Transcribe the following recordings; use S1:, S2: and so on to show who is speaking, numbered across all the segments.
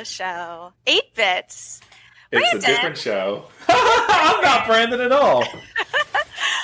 S1: to the show. 8 bits.
S2: It's a different show. I'm not Brandon at all.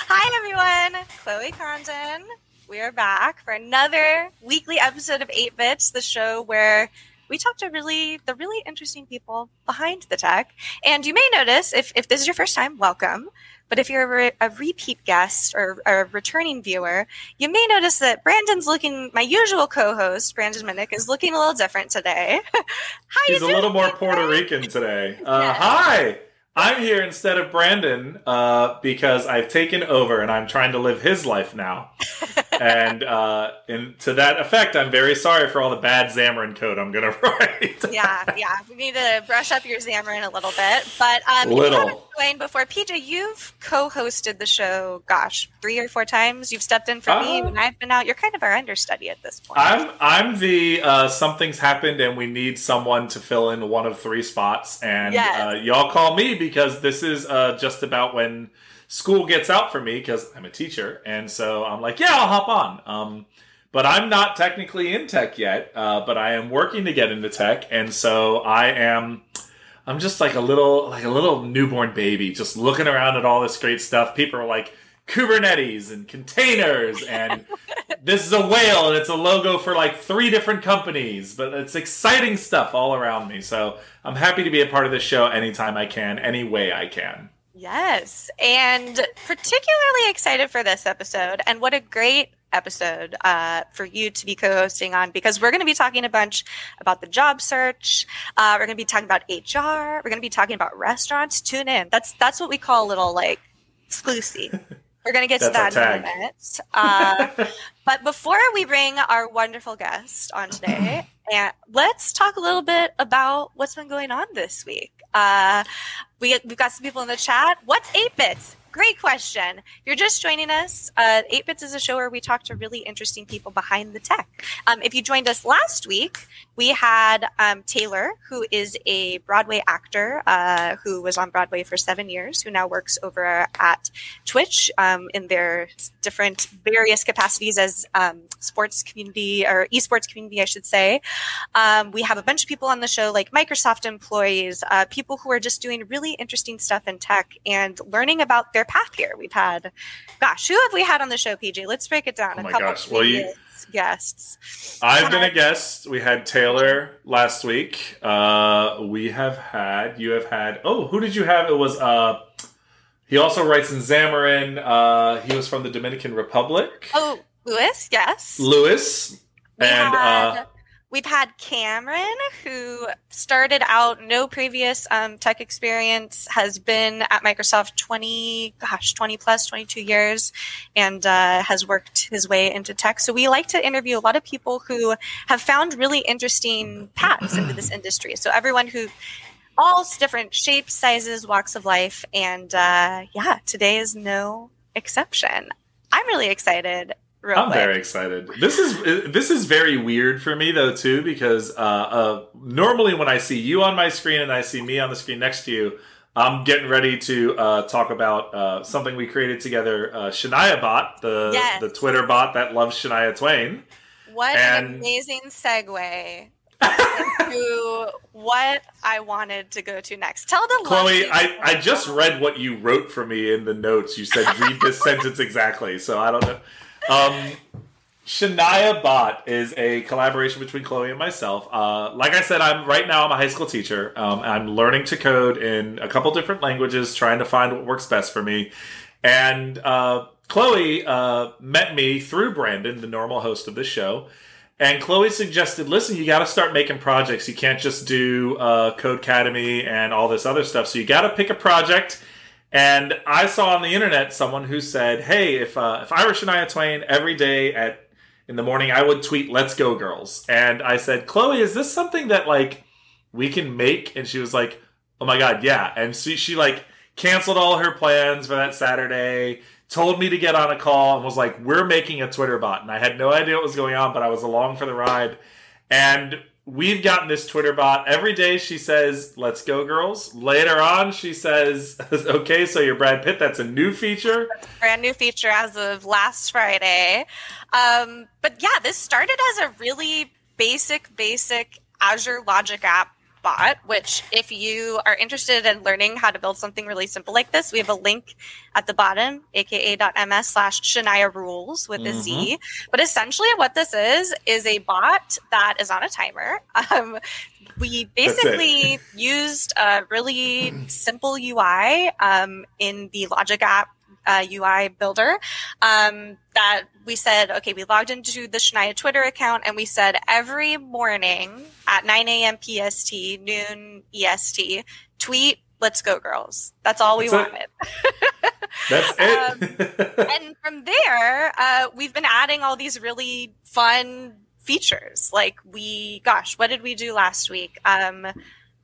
S1: Hi, everyone. Chloe Condon. We are back for another weekly episode of 8 Bits, the show where we talk to really the really interesting people behind the tech. And you may notice if, if this is your first time, welcome. But if you're a, re- a repeat guest or, or, a returning viewer, you may notice that Brandon's looking. My usual co-host, Brandon Minnick, is looking a little different today.
S2: How He's a little more Puerto Rican today. Uh, yeah. Hi. I'm here instead of Brandon uh, because I've taken over and I'm trying to live his life now. and uh, and to that effect, I'm very sorry for all the bad Xamarin code I'm going to write.
S1: yeah, yeah. We need to brush up your Xamarin a little bit. But um,
S2: little.
S1: Wayne, before PJ, you've co-hosted the show. Gosh, three or four times. You've stepped in for uh, me when I've been out. You're kind of our understudy at this point.
S2: I'm I'm the uh, something's happened and we need someone to fill in one of three spots, and yes. Uh, y'all call me because this is uh, just about when school gets out for me because I'm a teacher, and so I'm like, yeah, I'll hop on. Um, but I'm not technically in tech yet, uh, but I am working to get into tech, and so I am. I'm just like a little like a little newborn baby, just looking around at all this great stuff. People are like Kubernetes and containers, and this is a whale, and it's a logo for like three different companies. But it's exciting stuff all around me. So I'm happy to be a part of this show anytime I can, any way I can.
S1: Yes, and particularly excited for this episode. And what a great episode uh, for you to be co-hosting on because we're going to be talking a bunch about the job search. Uh, we're going to be talking about HR. We're going to be talking about restaurants. Tune in. That's that's what we call a little like exclusive. We're going to get to that in a minute. Uh, but before we bring our wonderful guest on today, and let's talk a little bit about what's been going on this week. Uh, we, we've got some people in the chat. What's 8 bits? Great question. If you're just joining us, uh, 8 Bits is a show where we talk to really interesting people behind the tech. Um, if you joined us last week, we had um, Taylor, who is a Broadway actor uh, who was on Broadway for seven years, who now works over at Twitch um, in their different various capacities as um, sports community or esports community, I should say. Um, we have a bunch of people on the show, like Microsoft employees, uh, people who are just doing really interesting stuff in tech and learning about their path here. We've had, gosh, who have we had on the show, PJ? Let's break it down.
S2: Oh a couple gosh. Well, you,
S1: guests.
S2: I've been a guest. We had Taylor last week. Uh, we have had, you have had, oh, who did you have? It was, uh, he also writes in Xamarin. Uh, he was from the Dominican Republic.
S1: Oh, Lewis, yes.
S2: Lewis.
S1: We and had, uh, We've had Cameron, who started out no previous um, tech experience, has been at Microsoft 20, gosh, 20 plus, 22 years, and uh, has worked his way into tech. So we like to interview a lot of people who have found really interesting paths into this industry. So everyone who all different shapes, sizes, walks of life. And uh, yeah, today is no exception. I'm really excited
S2: Real I'm quick. very excited. This is this is very weird for me though too because uh, uh, normally when I see you on my screen and I see me on the screen next to you, I'm getting ready to uh, talk about uh, something we created together, uh, Shania Bot, the yes. the Twitter bot that loves Shania Twain.
S1: What and... an amazing segue to what I wanted to go to next. Tell the
S2: Chloe, I, I just read what you wrote for me in the notes. You said read this sentence exactly, so I don't know. Um, Shania Bot is a collaboration between Chloe and myself. Uh, like I said, I'm right now I'm a high school teacher. Um, I'm learning to code in a couple different languages, trying to find what works best for me. And uh, Chloe uh, met me through Brandon, the normal host of the show. And Chloe suggested, listen, you got to start making projects. You can't just do uh, Codecademy and all this other stuff. So you got to pick a project and I saw on the internet someone who said, "Hey, if uh, if I were Shania Twain, every day at in the morning, I would tweet "Let's go, girls." And I said, "Chloe, is this something that like we can make?" And she was like, "Oh my god, yeah!" And she she like canceled all her plans for that Saturday. Told me to get on a call and was like, "We're making a Twitter bot." And I had no idea what was going on, but I was along for the ride. And we've gotten this Twitter bot. Every day she says, let's go, girls. Later on, she says, okay, so you're Brad Pitt. That's a new feature.
S1: brand new feature as of last Friday. Um, but yeah, this started as a really basic, basic Azure Logic App bot, which if you are interested in learning how to build something really simple like this, we have a link at the bottom, aka.ms slash Shania rules with mm-hmm. a Z. Mm-hmm. But essentially what this is, is a bot that is on a timer. Um, we basically used a really simple UI um, in the Logic app uh, UI builder um, that we said, okay, we logged into the Shania Twitter account and we said every morning at 9 a.m. PST, noon EST, tweet, let's go girls. That's all we That's wanted.
S2: That's it.
S1: um, and from there, uh, we've been adding all these really fun features. Like we, gosh, what did we do last week? Um,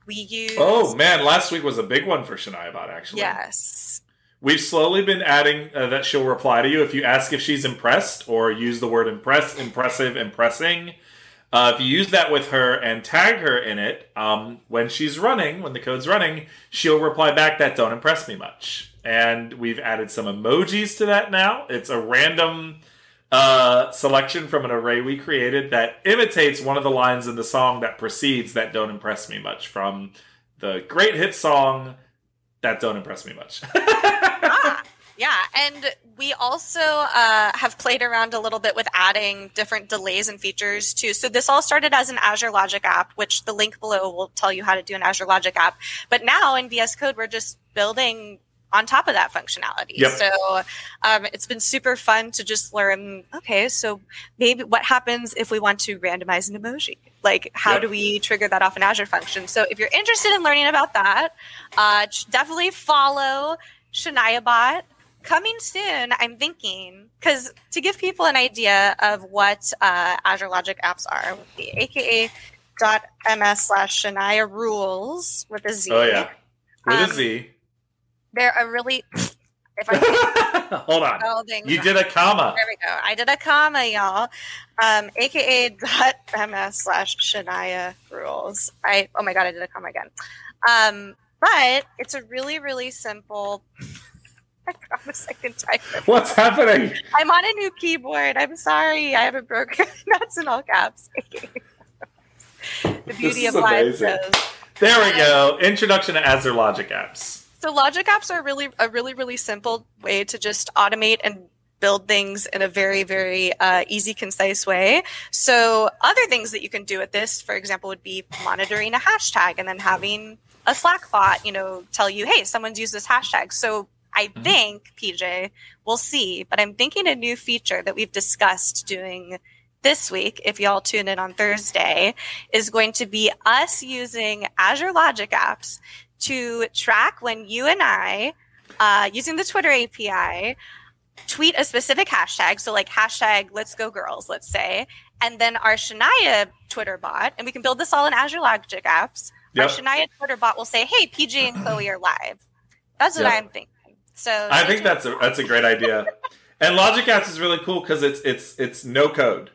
S1: we used.
S2: Oh man, last week was a big one for Shania Bot. Actually,
S1: yes.
S2: We've slowly been adding uh, that she'll reply to you if you ask if she's impressed or use the word impress, impressive, impressing. Uh, if you use that with her and tag her in it, um, when she's running, when the code's running, she'll reply back that don't impress me much. And we've added some emojis to that now. It's a random uh, selection from an array we created that imitates one of the lines in the song that precedes that don't impress me much from the great hit song that don't impress me much.
S1: ah, yeah, and we also uh, have played around a little bit with adding different delays and features too. So this all started as an Azure Logic app, which the link below will tell you how to do an Azure Logic app. But now in VS Code, we're just building on top of that functionality. Yep. So um, it's been super fun to just learn. Okay, so maybe what happens if we want to randomize an emoji? Like, how yep. do we trigger that off an Azure function? So if you're interested in learning about that, uh, definitely follow Shania Bot. Coming soon, I'm thinking, because to give people an idea of what uh, Azure Logic apps are, the aka dot ms slash Shania rules with a Z.
S2: Oh yeah, with um, a Z
S1: they're a really.
S2: If I hold on, you did a comma.
S1: There we go. I did a comma, y'all. Um, AKA dot ms slash Shania rules. I oh my god, I did a comma again. Um, but it's a really really simple. I promise I can type
S2: it. What's happening?
S1: I'm on a new keyboard. I'm sorry. I haven't broken. That's in all caps. the beauty of live shows.
S2: There we go. Introduction to Azure Logic apps.
S1: So logic apps are really a really really simple way to just automate and build things in a very very uh, easy concise way so other things that you can do with this for example would be monitoring a hashtag and then having a slack bot you know tell you hey someone's used this hashtag so i mm-hmm. think pj we'll see but i'm thinking a new feature that we've discussed doing this week, if y'all tune in on Thursday, is going to be us using Azure Logic apps to track when you and I, uh, using the Twitter API, tweet a specific hashtag. So, like hashtag Let's Go Girls, let's say, and then our Shania Twitter bot, and we can build this all in Azure Logic apps. Yep. Our Shania Twitter bot will say, "Hey, PJ and Chloe are live." That's what yep. I'm thinking. So
S2: I think that's a that's a great idea. and Logic Apps is really cool because it's it's it's no code.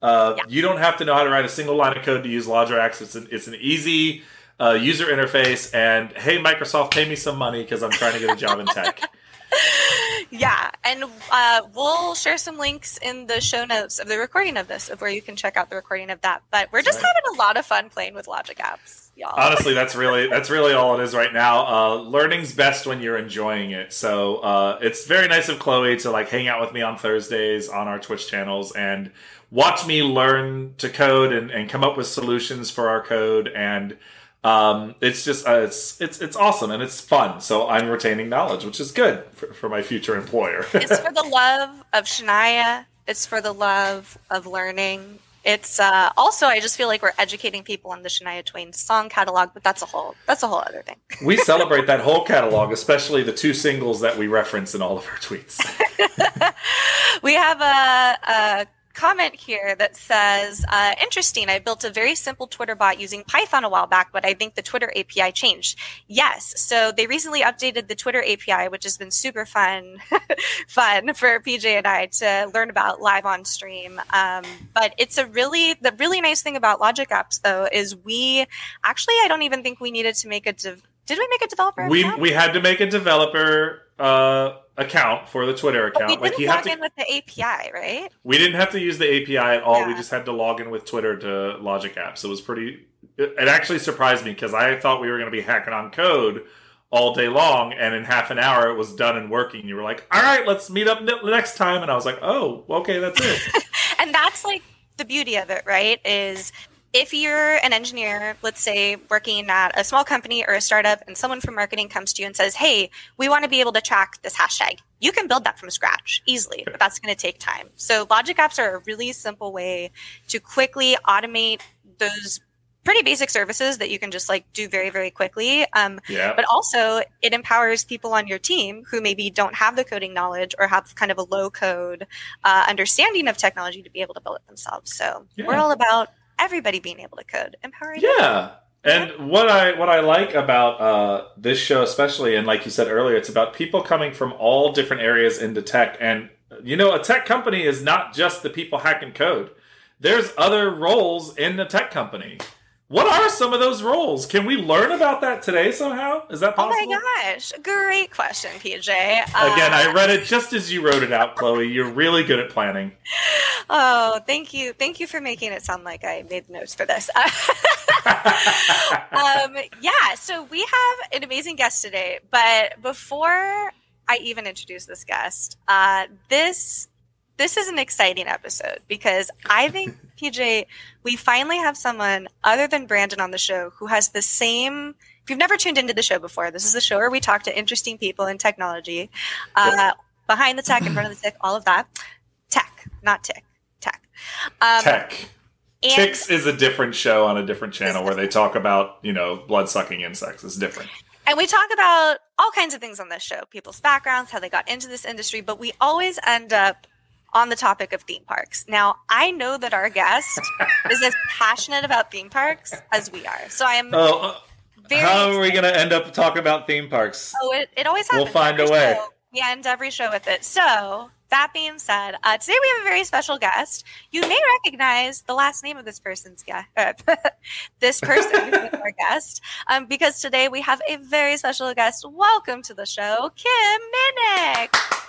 S2: Uh, yeah. You don't have to know how to write a single line of code to use Logic Apps. It's an, it's an easy uh, user interface, and hey, Microsoft, pay me some money because I'm trying to get a job in tech.
S1: yeah, and uh, we'll share some links in the show notes of the recording of this, of where you can check out the recording of that. But we're just right. having a lot of fun playing with Logic apps, y'all.
S2: Honestly, that's really that's really all it is right now. Uh, learning's best when you're enjoying it. So uh, it's very nice of Chloe to like hang out with me on Thursdays on our Twitch channels and watch me learn to code and, and come up with solutions for our code and um, it's just uh, it's it's it's awesome and it's fun. So I'm retaining knowledge, which is good for, for my future employer.
S1: it's for the love of Shania. It's for the love of learning. It's uh, also I just feel like we're educating people on the Shania Twain song catalog, but that's a whole that's a whole other thing.
S2: we celebrate that whole catalog, especially the two singles that we reference in all of our tweets.
S1: we have a, a comment here that says, uh, interesting. I built a very simple Twitter bot using Python a while back, but I think the Twitter API changed. Yes. So they recently updated the Twitter API, which has been super fun, fun for PJ and I to learn about live on stream. Um, but it's a really, the really nice thing about Logic Apps though, is we actually, I don't even think we needed to make a, de- did we make a developer?
S2: We, account? we had to make a developer, uh, account for the Twitter account.
S1: But we didn't like log to, in with the API, right?
S2: We didn't have to use the API at all. Yeah. We just had to log in with Twitter to Logic Apps. It was pretty it, it actually surprised me because I thought we were going to be hacking on code all day long, and in half an hour it was done and working. You were like, "All right, let's meet up next time," and I was like, "Oh, okay, that's it."
S1: and that's like the beauty of it, right? Is if you're an engineer, let's say working at a small company or a startup, and someone from marketing comes to you and says, Hey, we want to be able to track this hashtag, you can build that from scratch easily, but that's going to take time. So, logic apps are a really simple way to quickly automate those pretty basic services that you can just like do very very quickly um, yeah. but also it empowers people on your team who maybe don't have the coding knowledge or have kind of a low code uh, understanding of technology to be able to build it themselves so yeah. we're all about everybody being able to code, empowering.
S2: Yeah. And what I what I like about uh, this show, especially, and like you said earlier, it's about people coming from all different areas into tech. And you know, a tech company is not just the people hacking code. There's other roles in the tech company. What are some of those roles? Can we learn about that today somehow? Is that possible?
S1: Oh my gosh, great question, PJ.
S2: Uh, Again, I read it just as you wrote it out, Chloe. You're really good at planning.
S1: Oh, thank you. Thank you for making it sound like I made notes for this. um, yeah, so we have an amazing guest today, but before I even introduce this guest, uh, this this is an exciting episode because I think PJ, we finally have someone other than Brandon on the show who has the same. If you've never tuned into the show before, this is a show where we talk to interesting people in technology, uh, behind the tech, in front of the tech, all of that. Tech, not tick, tech.
S2: Um, tech. Ticks is a different show on a different channel where they talk about, you know, blood sucking insects. It's different.
S1: And we talk about all kinds of things on this show people's backgrounds, how they got into this industry, but we always end up on the topic of theme parks. Now, I know that our guest is as passionate about theme parks as we are. So I am.
S2: Oh, uh, very how are we going to end up talking about theme parks?
S1: Oh, it, it always happens.
S2: We'll find a way.
S1: Show. We end every show with it. So, that being said, uh, today we have a very special guest. You may recognize the last name of this person's guest, uh, this person our guest, um, because today we have a very special guest. Welcome to the show, Kim Minnick.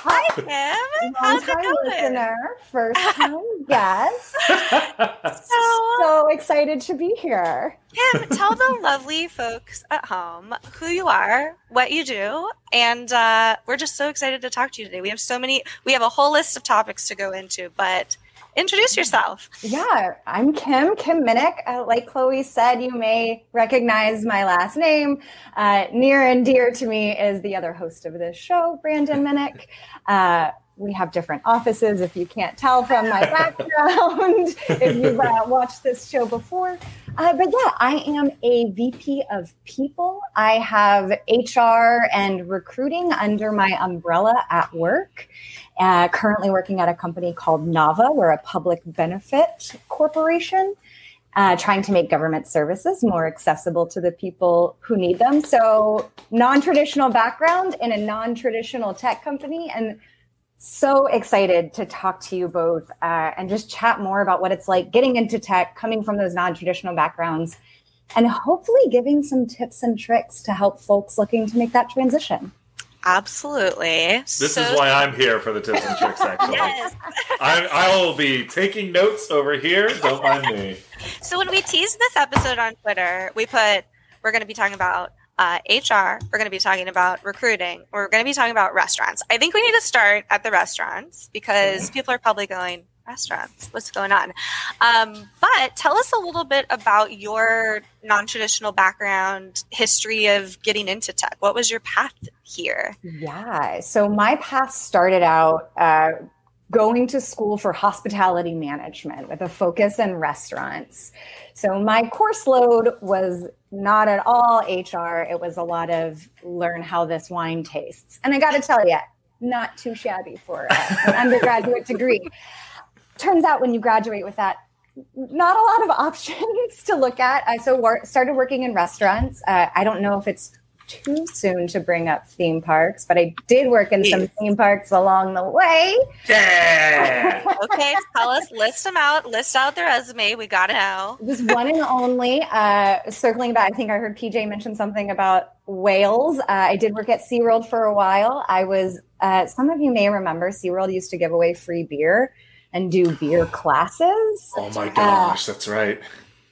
S1: Hi, Kim. How's it going?
S3: listener, first time guest. so, so excited to be here.
S1: Kim, tell the lovely folks at home who you are, what you do, and uh, we're just so excited to talk to you today. We have so many, we have a whole list of topics to go into, but introduce yourself.
S3: Yeah, I'm Kim, Kim Minnick. Uh, like Chloe said, you may recognize my last name. Uh, near and dear to me is the other host of this show, Brandon Minnick. We have different offices if you can't tell from my background, if you've uh, watched this show before. Uh, but yeah, I am a VP of people. I have HR and recruiting under my umbrella at work. Uh, currently working at a company called Nava. We're a public benefit corporation. Uh, trying to make government services more accessible to the people who need them. So, non traditional background in a non traditional tech company, and so excited to talk to you both uh, and just chat more about what it's like getting into tech, coming from those non traditional backgrounds, and hopefully giving some tips and tricks to help folks looking to make that transition.
S1: Absolutely.
S2: This so- is why I'm here for the tips and tricks section. yes. I, I will be taking notes over here. Don't mind me.
S1: So when we teased this episode on Twitter, we put we're going to be talking about uh, HR. We're going to be talking about recruiting. We're going to be talking about restaurants. I think we need to start at the restaurants because mm-hmm. people are probably going, restaurants, what's going on? Um, but tell us a little bit about your non traditional background, history of getting into tech. What was your path here?
S3: Yeah. So my path started out. Uh, going to school for hospitality management with a focus in restaurants. So my course load was not at all HR. It was a lot of learn how this wine tastes. And I got to tell you, not too shabby for an undergraduate degree. Turns out when you graduate with that, not a lot of options to look at. I so wor- started working in restaurants. Uh, I don't know if it's too soon to bring up theme parks, but I did work in some theme parks along the way.
S2: Yeah.
S1: okay, tell us, list them out, list out their resume. We got to know.
S3: It was one and only. Uh, circling back, I think I heard PJ mention something about whales. Uh, I did work at SeaWorld for a while. I was, uh, some of you may remember, SeaWorld used to give away free beer and do beer classes.
S2: Oh my gosh, uh, that's right.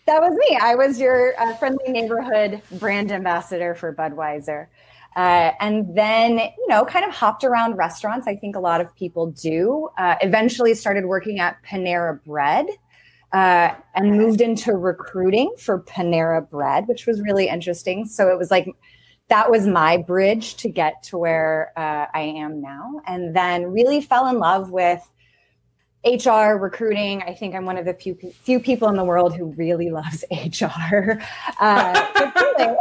S3: That was me. I was your uh, friendly neighborhood brand ambassador for Budweiser. Uh, and then, you know, kind of hopped around restaurants. I think a lot of people do. Uh, eventually started working at Panera Bread uh, and moved into recruiting for Panera Bread, which was really interesting. So it was like, that was my bridge to get to where uh, I am now. And then really fell in love with HR, recruiting. I think I'm one of the few few people in the world who really loves HR. Uh,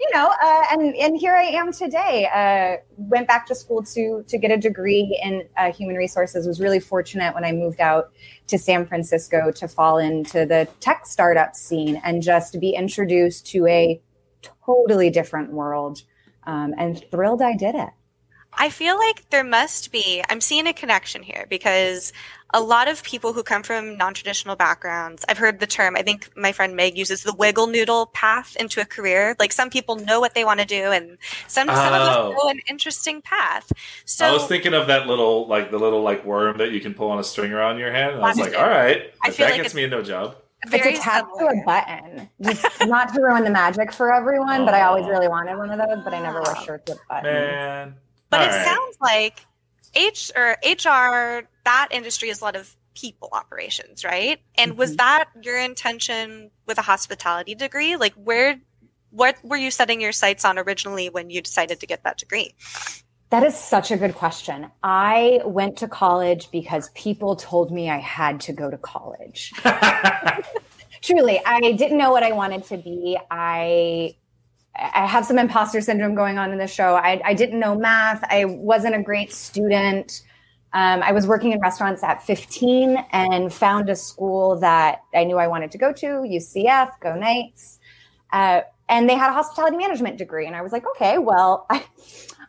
S3: you know, uh, and and here I am today. Uh, went back to school to to get a degree in uh, human resources. Was really fortunate when I moved out to San Francisco to fall into the tech startup scene and just be introduced to a totally different world. Um, and thrilled I did it.
S1: I feel like there must be, I'm seeing a connection here because a lot of people who come from non traditional backgrounds, I've heard the term, I think my friend Meg uses the wiggle noodle path into a career. Like some people know what they want to do and some, oh. some of us oh. know an interesting path. So
S2: I was thinking of that little, like the little like worm that you can pull on a string around your hand. And I was like, all right, if that like gets me a no job.
S3: Very it's attached similar. to a button. Just not to ruin the magic for everyone, oh. but I always oh. really wanted one of those, but I never wear oh. shirts with buttons.
S2: Man.
S1: But All it right. sounds like H or HR, that industry is a lot of people operations, right? And mm-hmm. was that your intention with a hospitality degree? Like where what were you setting your sights on originally when you decided to get that degree?
S3: That is such a good question. I went to college because people told me I had to go to college. Truly, I didn't know what I wanted to be. I I have some imposter syndrome going on in the show. I, I didn't know math. I wasn't a great student. Um, I was working in restaurants at 15 and found a school that I knew I wanted to go to, UCF, Go Knights. Uh, and they had a hospitality management degree. And I was like, okay, well, I,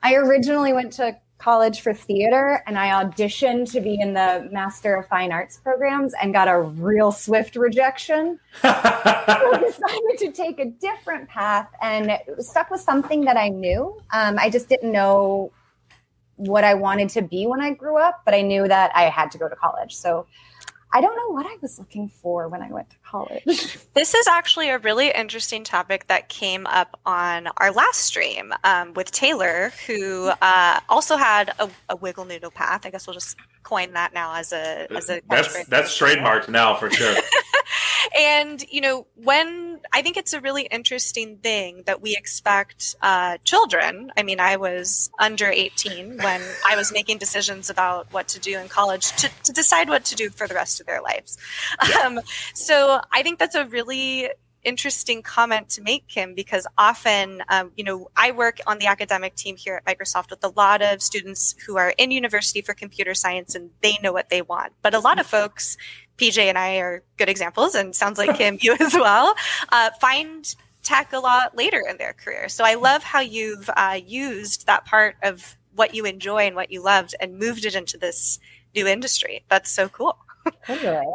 S3: I originally went to college for theater and I auditioned to be in the Master of Fine Arts programs and got a real swift rejection. so I decided to take a different path and stuck with something that I knew. Um, I just didn't know what I wanted to be when I grew up, but I knew that I had to go to college. So I don't know what I was looking for when I went to college.
S1: this is actually a really interesting topic that came up on our last stream um, with Taylor, who uh, also had a, a, wiggle noodle path. I guess we'll just coin that now as a as a
S2: that's that's trademarked now for sure.
S1: and you know when i think it's a really interesting thing that we expect uh, children i mean i was under 18 when i was making decisions about what to do in college to, to decide what to do for the rest of their lives yeah. um, so i think that's a really interesting comment to make, Kim, because often, um, you know, I work on the academic team here at Microsoft with a lot of students who are in university for computer science and they know what they want. But a lot of folks, PJ and I are good examples, and sounds like Kim, you as well, uh, find tech a lot later in their career. So I love how you've uh, used that part of what you enjoy and what you loved and moved it into this new industry. That's so cool.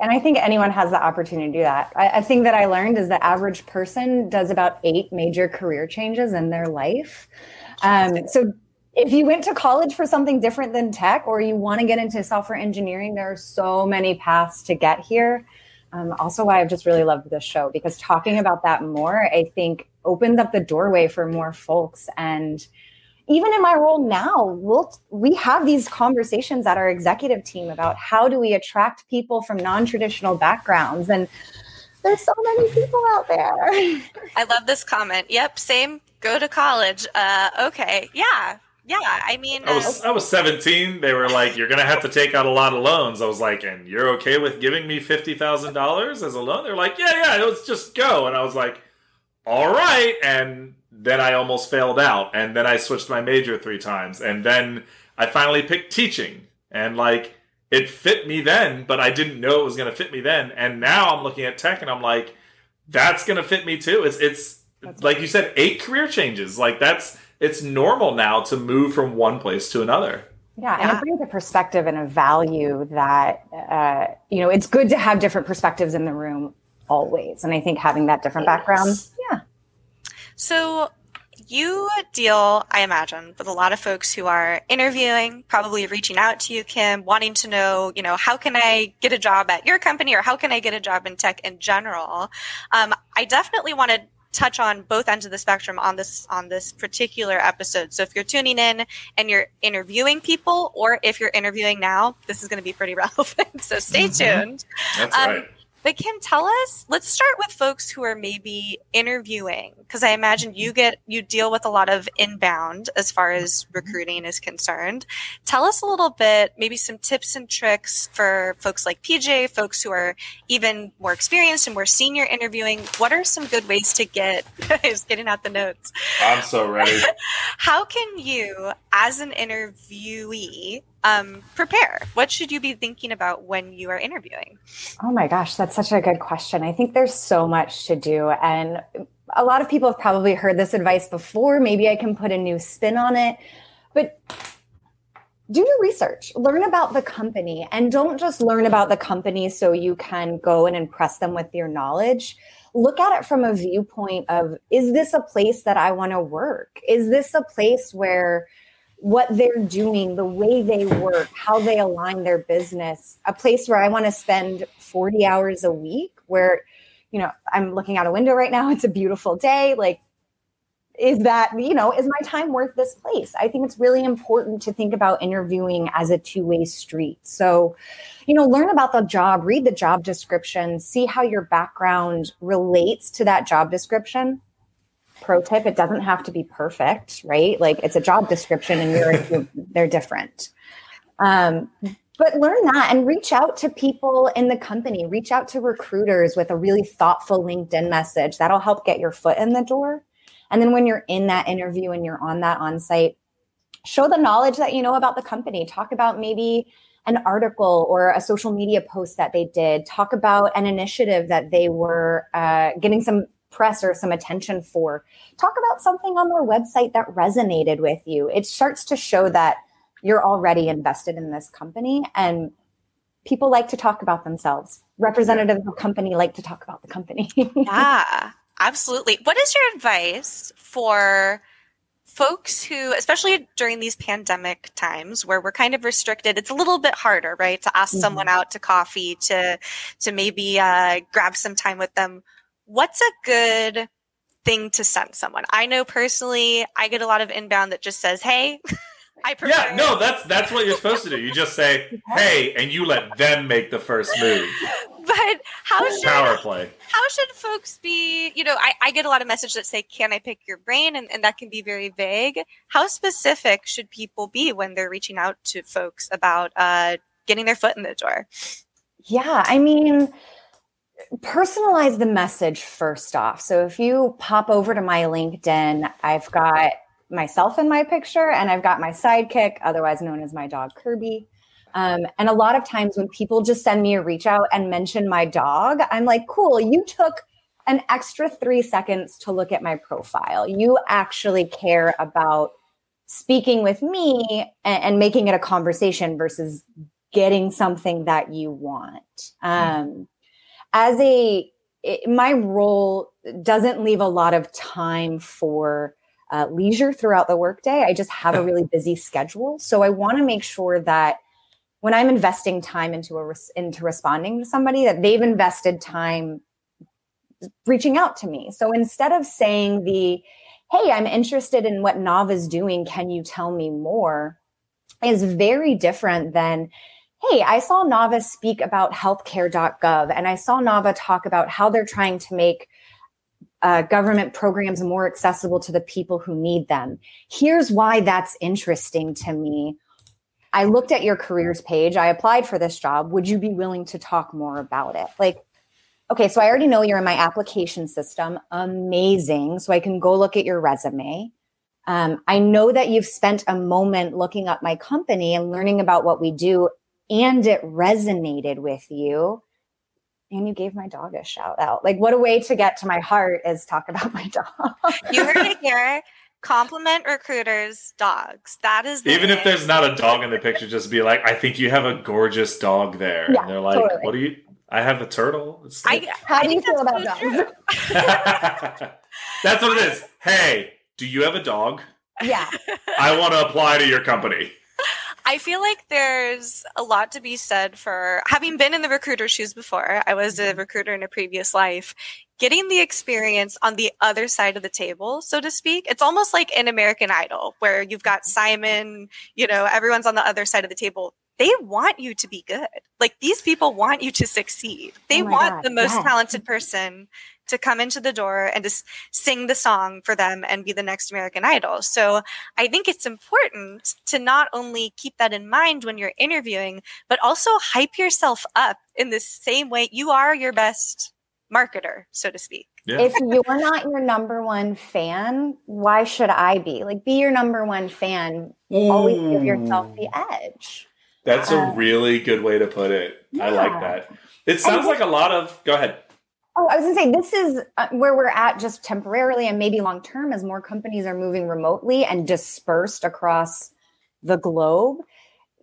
S3: And I think anyone has the opportunity to do that. I, I, think that I learned is the average person does about eight major career changes in their life. Um, so if you went to college for something different than tech or you want to get into software engineering, there are so many paths to get here. Um, also, why I've just really loved this show because talking about that more, I think, opens up the doorway for more folks and even in my role now, we'll we have these conversations at our executive team about how do we attract people from non-traditional backgrounds and there's so many people out there.
S1: I love this comment. Yep, same. Go to college. Uh, okay, yeah, yeah. I mean,
S2: I was uh, I was 17. They were like, "You're gonna have to take out a lot of loans." I was like, "And you're okay with giving me fifty thousand dollars as a loan?" They're like, "Yeah, yeah. Let's just go." And I was like, "All right." And then I almost failed out, and then I switched my major three times, and then I finally picked teaching, and like it fit me then, but I didn't know it was going to fit me then, and now I'm looking at tech, and I'm like, that's going to fit me too. It's it's that's like you said, eight career changes. Like that's it's normal now to move from one place to another.
S3: Yeah, and it brings a perspective and a value that uh, you know it's good to have different perspectives in the room always, and I think having that different yes. background, yeah,
S1: so you deal, I imagine, with a lot of folks who are interviewing, probably reaching out to you, Kim, wanting to know, you know, how can I get a job at your company or how can I get a job in tech in general? Um, I definitely want to touch on both ends of the spectrum on this on this particular episode. So if you're tuning in and you're interviewing people, or if you're interviewing now, this is going to be pretty relevant. So stay mm-hmm. tuned.
S2: That's um, right.
S1: But Kim, tell us. Let's start with folks who are maybe interviewing, because I imagine you get you deal with a lot of inbound as far as recruiting is concerned. Tell us a little bit, maybe some tips and tricks for folks like PJ, folks who are even more experienced and more senior interviewing. What are some good ways to get? just getting out the notes.
S2: I'm so ready.
S1: How can you, as an interviewee, um, prepare? What should you be thinking about when you are interviewing?
S3: Oh my gosh, that's such a good question. I think there's so much to do. And a lot of people have probably heard this advice before. Maybe I can put a new spin on it. But do your research, learn about the company, and don't just learn about the company so you can go and impress them with your knowledge. Look at it from a viewpoint of is this a place that I want to work? Is this a place where what they're doing, the way they work, how they align their business, a place where I want to spend 40 hours a week, where, you know, I'm looking out a window right now, it's a beautiful day. Like, is that, you know, is my time worth this place? I think it's really important to think about interviewing as a two way street. So, you know, learn about the job, read the job description, see how your background relates to that job description pro tip it doesn't have to be perfect right? Like it's a job description and you're, you're they're different. Um, but learn that and reach out to people in the company. Reach out to recruiters with a really thoughtful linkedin message. That'll help get your foot in the door. And then when you're in that interview and you're on that on site show the knowledge that you know about the company. Talk about maybe an article or a social media post that they did. Talk about an initiative that they were uh, getting some press or some attention for. Talk about something on their website that resonated with you. It starts to show that you're already invested in this company and people like to talk about themselves. Representatives of the company like to talk about the company.
S1: yeah, absolutely. What is your advice for folks who, especially during these pandemic times where we're kind of restricted, it's a little bit harder, right? To ask mm-hmm. someone out to coffee, to to maybe uh, grab some time with them what's a good thing to send someone? I know personally, I get a lot of inbound that just says, "Hey." I
S2: prefer. Yeah, no, that's that's what you're supposed to do. You just say, "Hey," and you let them make the first move.
S1: But how should
S2: power play?
S1: How should folks be? You know, I, I get a lot of messages that say, "Can I pick your brain?" and, and that can be very vague. How specific should people be when they're reaching out to folks about uh, getting their foot in the door?
S3: Yeah, I mean, personalize the message first off. So if you pop over to my LinkedIn, I've got myself in my picture and I've got my sidekick, otherwise known as my dog Kirby. Um, and a lot of times when people just send me a reach out and mention my dog, I'm like, cool, you took an extra three seconds to look at my profile. You actually care about speaking with me and, and making it a conversation versus getting something that you want. Um, as a it, my role doesn't leave a lot of time for uh, leisure throughout the workday. I just have a really busy schedule, so I want to make sure that when I'm investing time into a res- into responding to somebody, that they've invested time reaching out to me. So instead of saying the "Hey, I'm interested in what Nava's doing. Can you tell me more?" is very different than hey, I saw Nava speak about healthcare.gov and I saw Nava talk about how they're trying to make uh, government programs more accessible to the people who need them. Here's why that's interesting to me. I looked at your careers page. I applied for this job. Would you be willing to talk more about it? Like, okay, so I already know you're in my application system. Amazing. So I can go look at your resume. Um, I know that you've spent a moment looking up my company and learning about what we do and it resonated with you and you gave my dog a shout out. Like, what a way to get to my heart is talk about my dog.
S1: you heard it here. Compliment recruiters' dogs. That is
S2: the even if there's not a dog in the picture, just be like, I think you have a gorgeous dog there. Yeah, and they're like, totally. What do you? I have a turtle.
S3: I, how I do you feel about dogs?
S2: that's what it is. Hey, Do you have a dog?
S3: Yeah.
S2: I want to apply to your company.
S1: I feel like there's a lot to be said for having been in the recruiter shoes before. I was a mm-hmm. recruiter in a previous life. Getting the experience on the other side of the table, so to speak. It's almost like an American Idol where you've got mm-hmm. Simon, you know, everyone's on the other side of the table. They want you to be good. Like these people want you to succeed. They
S3: Oh
S1: want
S3: God,
S1: the most
S3: yes.
S1: talented person to come into the door and just sing the song for them and be the next American Idol. So I think it's important to not only keep that in mind when you're interviewing, but also hype yourself up in the same way you are your best marketer, so to speak.
S2: Yeah.
S3: if you're not your number one fan, why should I be? Like, be your number one fan. Always give yourself the edge.
S2: That's a
S3: Uh,
S2: really good way to put it. I like that. It sounds like a lot of. Go ahead.
S3: Oh, I was gonna say this is uh, where we're at just temporarily and maybe long term as more companies are moving remotely and dispersed across the globe.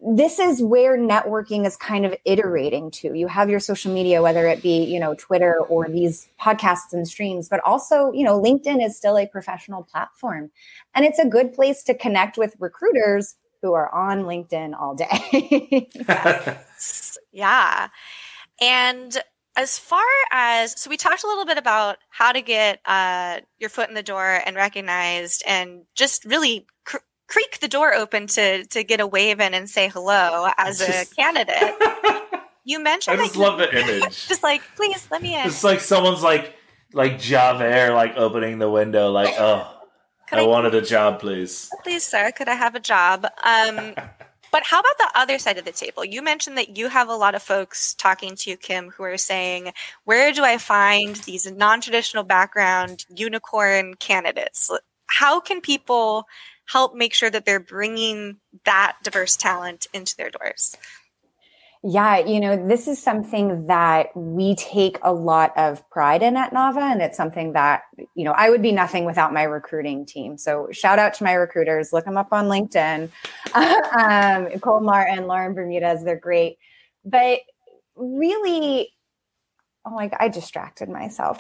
S3: This is where networking is kind of iterating to. You have your social media, whether it be, you know, Twitter or these podcasts and streams, but also, you know, LinkedIn is still a professional platform. And it's a good place to connect with recruiters who are on LinkedIn all day.
S1: Yeah. And as far as so we talked a little bit about how to get uh, your foot in the door and recognized and just really cr- creak the door open to to get a wave in and say hello as a candidate you mentioned
S2: I
S1: just you-
S2: love the image.
S1: just like please let me in
S2: It's like someone's like like Javert like opening the window like oh I
S1: I-
S2: wanted a job please.
S1: please sir could i have a job um but how about the other side of the table? You mentioned that you have a lot of folks talking to you kim who are saying where do i find these non-traditional background unicorn candidates? How can people help make sure that they're bringing that diverse talent into their doors
S3: Yeah, you know, this is something that we take a lot of pride in at Nava. And it's something that, you know, I would be nothing without my recruiting team. So shout out to my recruiters, look them up on LinkedIn. um, Nicole Martin, Lauren Bermudez, they're great. But really, oh my God, I distracted myself.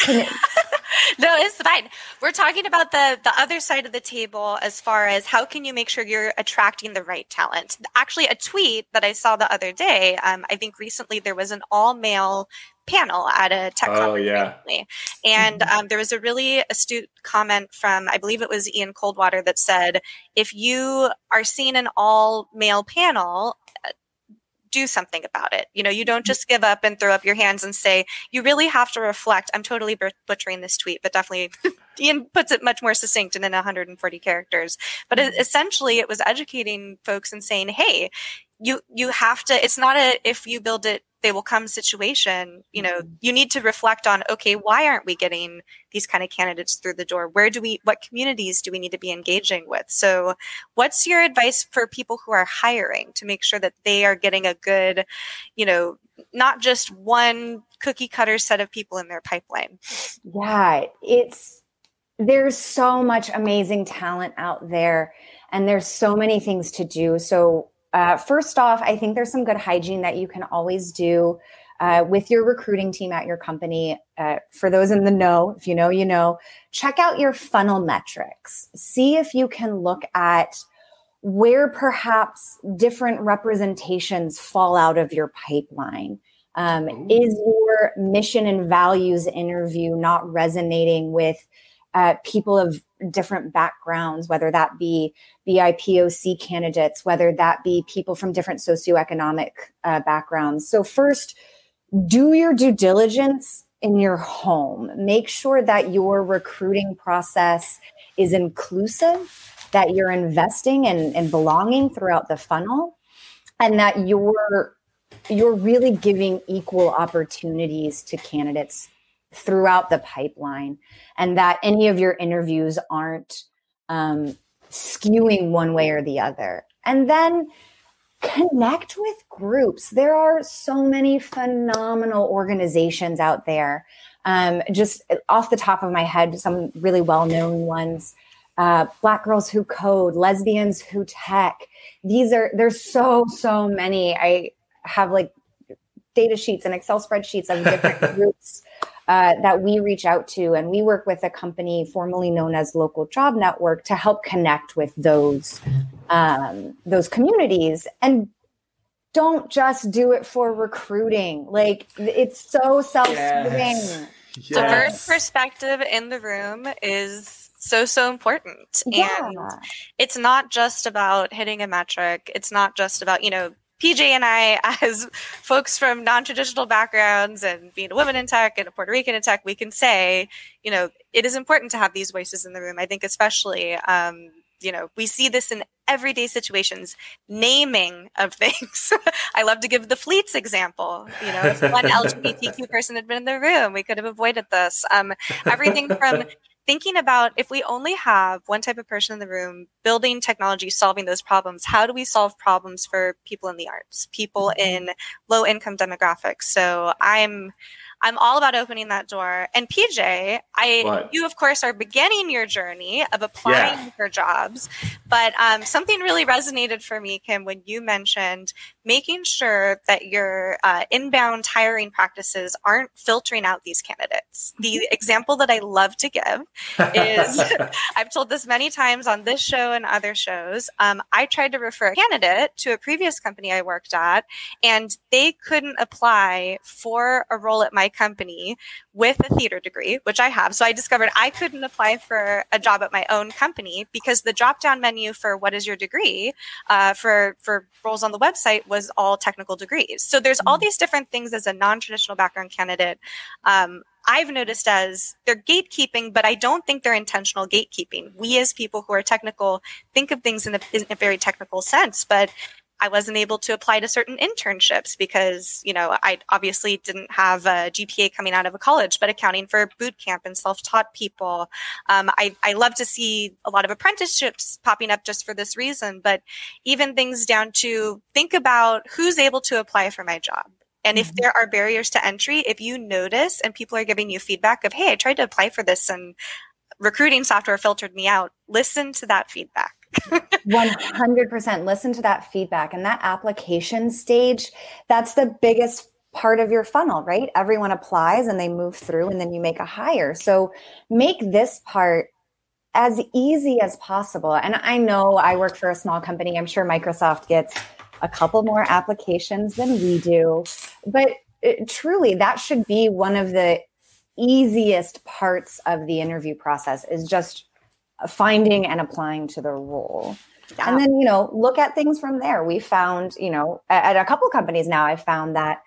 S1: No it's fine we're talking about the the other side of the table as far as how can you make sure you're attracting the right talent actually a tweet that i saw the other day um, i think recently there was an all male panel at a tech
S2: Oh,
S1: conference
S2: yeah.
S1: recently. and um, there was a really astute comment from i believe it was ian coldwater that said if you are seeing an all male panel do something about it. You know, you don't mm-hmm. just give up and throw up your hands and say, you really have to reflect. I'm totally butchering this tweet, but definitely Ian puts it much more succinct and in 140 characters. But it, mm-hmm. essentially, it was educating folks and saying, hey, you you have to. It's not a if you build it, they will come situation. You know, mm-hmm. you need to reflect on okay, why aren't we getting these kind of candidates through the door? Where do we? What communities do we need to be engaging with? So, what's your advice for people who are hiring to make sure that they are getting a good, you know, not just one cookie cutter set of people in their pipeline?
S3: Yeah, it's there's so much amazing talent out there, and there's so many things to do. So, uh, first off, I think there's some good hygiene that you can always do uh, with your recruiting team at your company. Uh, for those in the know, if you know, you know, check out your funnel metrics. See if you can look at where perhaps different representations fall out of your pipeline. Um, is your mission and values interview not resonating with uh, people of different backgrounds, whether that be BIPOC candidates, whether that be people from different socioeconomic uh, backgrounds? So, first, do your due diligence in your home. Make sure that your recruiting process is inclusive, that you're investing and, and belonging throughout the funnel, and that you're you're really giving equal opportunities to candidates throughout the pipeline and that any of your interviews aren't um, skewing one way or the other. And then connect with groups. There are so many phenomenal organizations out there. Um, just off the top of my head some really well-known ones uh, black girls who code lesbians who tech. These are there's so so many. I have like data sheets and excel spreadsheets of different groups uh, that we reach out to, and we work with a company formerly known as Local Job Network to help connect with those um, those communities and don't just do it for recruiting. Like it's so self-serving.
S2: Yes.
S1: Diverse perspective in the room is so so important
S3: Yeah.
S1: and it's not just about hitting a metric it's not just about you know pj and i as folks from non-traditional backgrounds and being a woman in tech and a puerto rican in tech we can say you know it is important to have these voices in the room. I think especially um, you know we see this in everyday situations naming of things. I love to give the fleets example you know if one lgbtq person had been in the room we could have avoided this. Um, everything from thinking about if we only have one type of person in the room building technology solving those problems how do we solve problems for people in the arts people mm-hmm. in low income demographics? So i'm i'm all about opening that door and pj i
S2: What?
S1: you of course are beginning your journey of applying
S2: Yeah.
S1: for jobs but um, something really resonated for me kim when you mentioned making sure that your uh, inbound hiring practices aren't filtering out these candidates the example that i love to give is I've told this many times on this show and other shows. Um, I tried to refer a candidate to a previous company I worked at, and they couldn't apply for a role at my company with a theater degree, which I have. So I discovered I couldn't apply for a job at my own company because the drop down menu for what is your degree uh, for for roles on the website was all technical degrees. So there's all these different things as a non traditional background candidate. Um, I've noticed as they're gatekeeping, but I don't think they're intentional gatekeeping. We, as people who are technical, think of things in a, in a very technical sense, but I wasn't able to apply to certain internships because, you know, I obviously didn't have a GPA coming out of a college, but accounting for boot camp and self taught people. Um, I, I love to see a lot of apprenticeships popping up just for this reason, but even things down to think about who's able to apply for my job. And if
S3: Mhm.
S1: there are barriers to entry, if you notice and people are giving you feedback of, hey, I tried to apply for this and recruiting software filtered me out, listen to that feedback.
S3: 100% listen to that feedback and that application stage. That's the biggest part of your funnel right? Everyone applies and they move through and then you make a hire. So make this part as easy as possible. And i know i work for a small company. I'm sure microsoft gets a couple more applications than we do. But it, truly that should be one of the easiest parts of the interview process is just finding and applying to the role. And then you know look at things from there. We found you know at, at a couple companies now i found that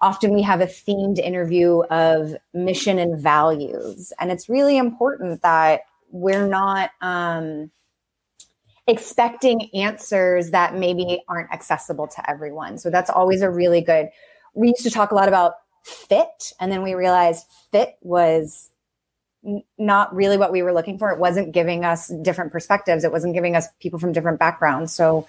S3: often we have a themed interview of mission and values. And it's really important that we're not um, expecting answers that maybe aren't accessible to everyone. So that's always a really good we used to talk a lot about fit. And then we realized fit was not really what we were looking for. It wasn't giving us different perspectives. It wasn't giving us people from different backgrounds. So,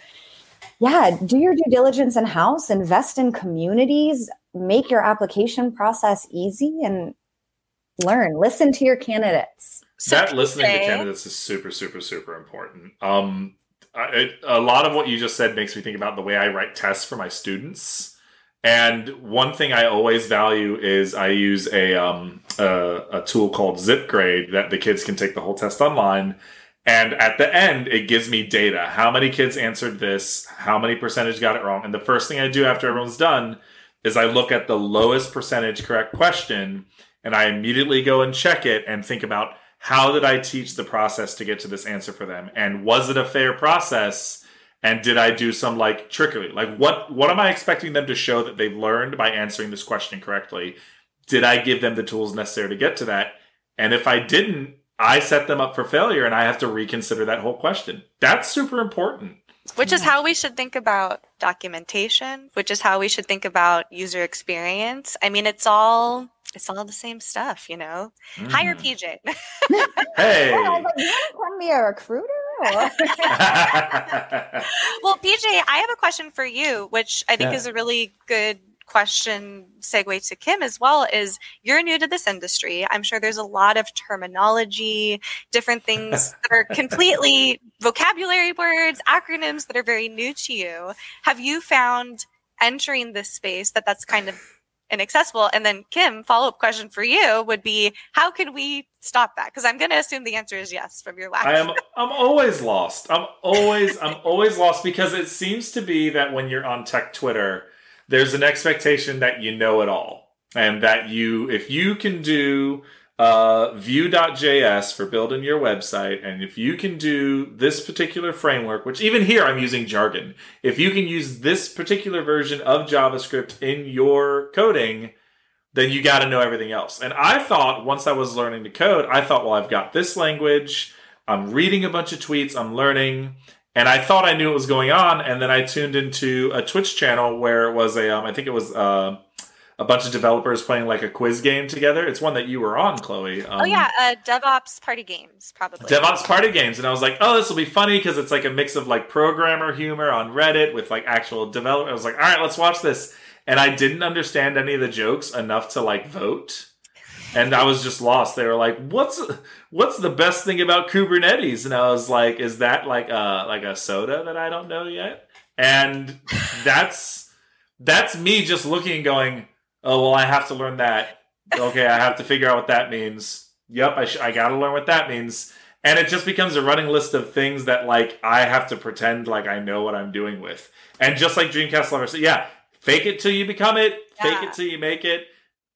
S3: yeah, do your due diligence in house, invest in communities, make your application process easy, and learn. Listen to your candidates.
S1: So
S2: that listening to candidates is super, super, super important. Um, I, it, a lot of what you just said makes me think about the way I write tests for my students. And one thing I always value is I use a um, a, a tool called ZipGrade that the kids can take the whole test online. And at the end, it gives me data. How many kids answered this? How many percentage got it wrong? And the first thing I do after everyone's done is I look at the lowest percentage correct question and I immediately go and check it and think about how did I teach the process to get to this answer for them? And was it a fair process? And did I do some like trickery? Like what what am I expecting them to show that they've learned by answering this question correctly? Did I give them the tools necessary to get to that? And if I didn't, I set them up for failure and I have to reconsider that whole question. That's super important.
S1: which is how we should think about documentation, which is how we should think about user experience. I mean, it's all it's all the same stuff, you know. Hire
S2: Mhm.
S1: PJ.
S2: Hey.
S3: Yeah, I like, you want to be a recruiter?
S1: Well, PJ, I have a question for you, which I think
S2: Yeah.
S1: is a really good question segue to Kim as well is you're new to this industry. I'm sure there's a lot of terminology, different things that are completely vocabulary words, acronyms that are very new to you. Have you found entering this space that that's kind of inaccessible. And then Kim, follow up question for you would be, how can we stop that? Because I'm going to assume the answer is yes from your last.
S2: I am. I'm always lost. I'm always. I'm always lost because it seems to be that when you're on tech Twitter, there's an expectation that you know it all, and that you, if you can do uh, Vue.js for building your website. And if you can do this particular framework, which even here I'm using jargon, if you can use this particular version of JavaScript in your coding, then you got to know everything else. And I thought once I was learning to code, I thought, well, I've got this language. I'm reading a bunch of tweets. I'm learning. And I thought I knew what was going on. And then I tuned into a Twitch channel where it was a, um, I think it was, uh, a bunch of developers playing like a quiz game together. It's one that you were on, Chloe.
S1: Um, oh yeah, uh, DevOps Party Games, probably.
S2: DevOps Party Games, and I was like, oh, this will be funny because it's like a mix of like programmer humor on Reddit with like actual developer. I was like, all right, let's watch this, and I didn't understand any of the jokes enough to like vote. And I was just lost. They were like, "What's what's the best thing about Kubernetes?" And I was like, "Is that like a like a soda that I don't know yet?" And that's that's me just looking and going, oh well i have to learn that okay i have to figure out what that means yep i, sh- I gotta learn what that means and it just becomes a running list of things that like i have to pretend like i know what i'm doing with and just like dreamcast lover said yeah fake it till you become it yeah. fake it till you make it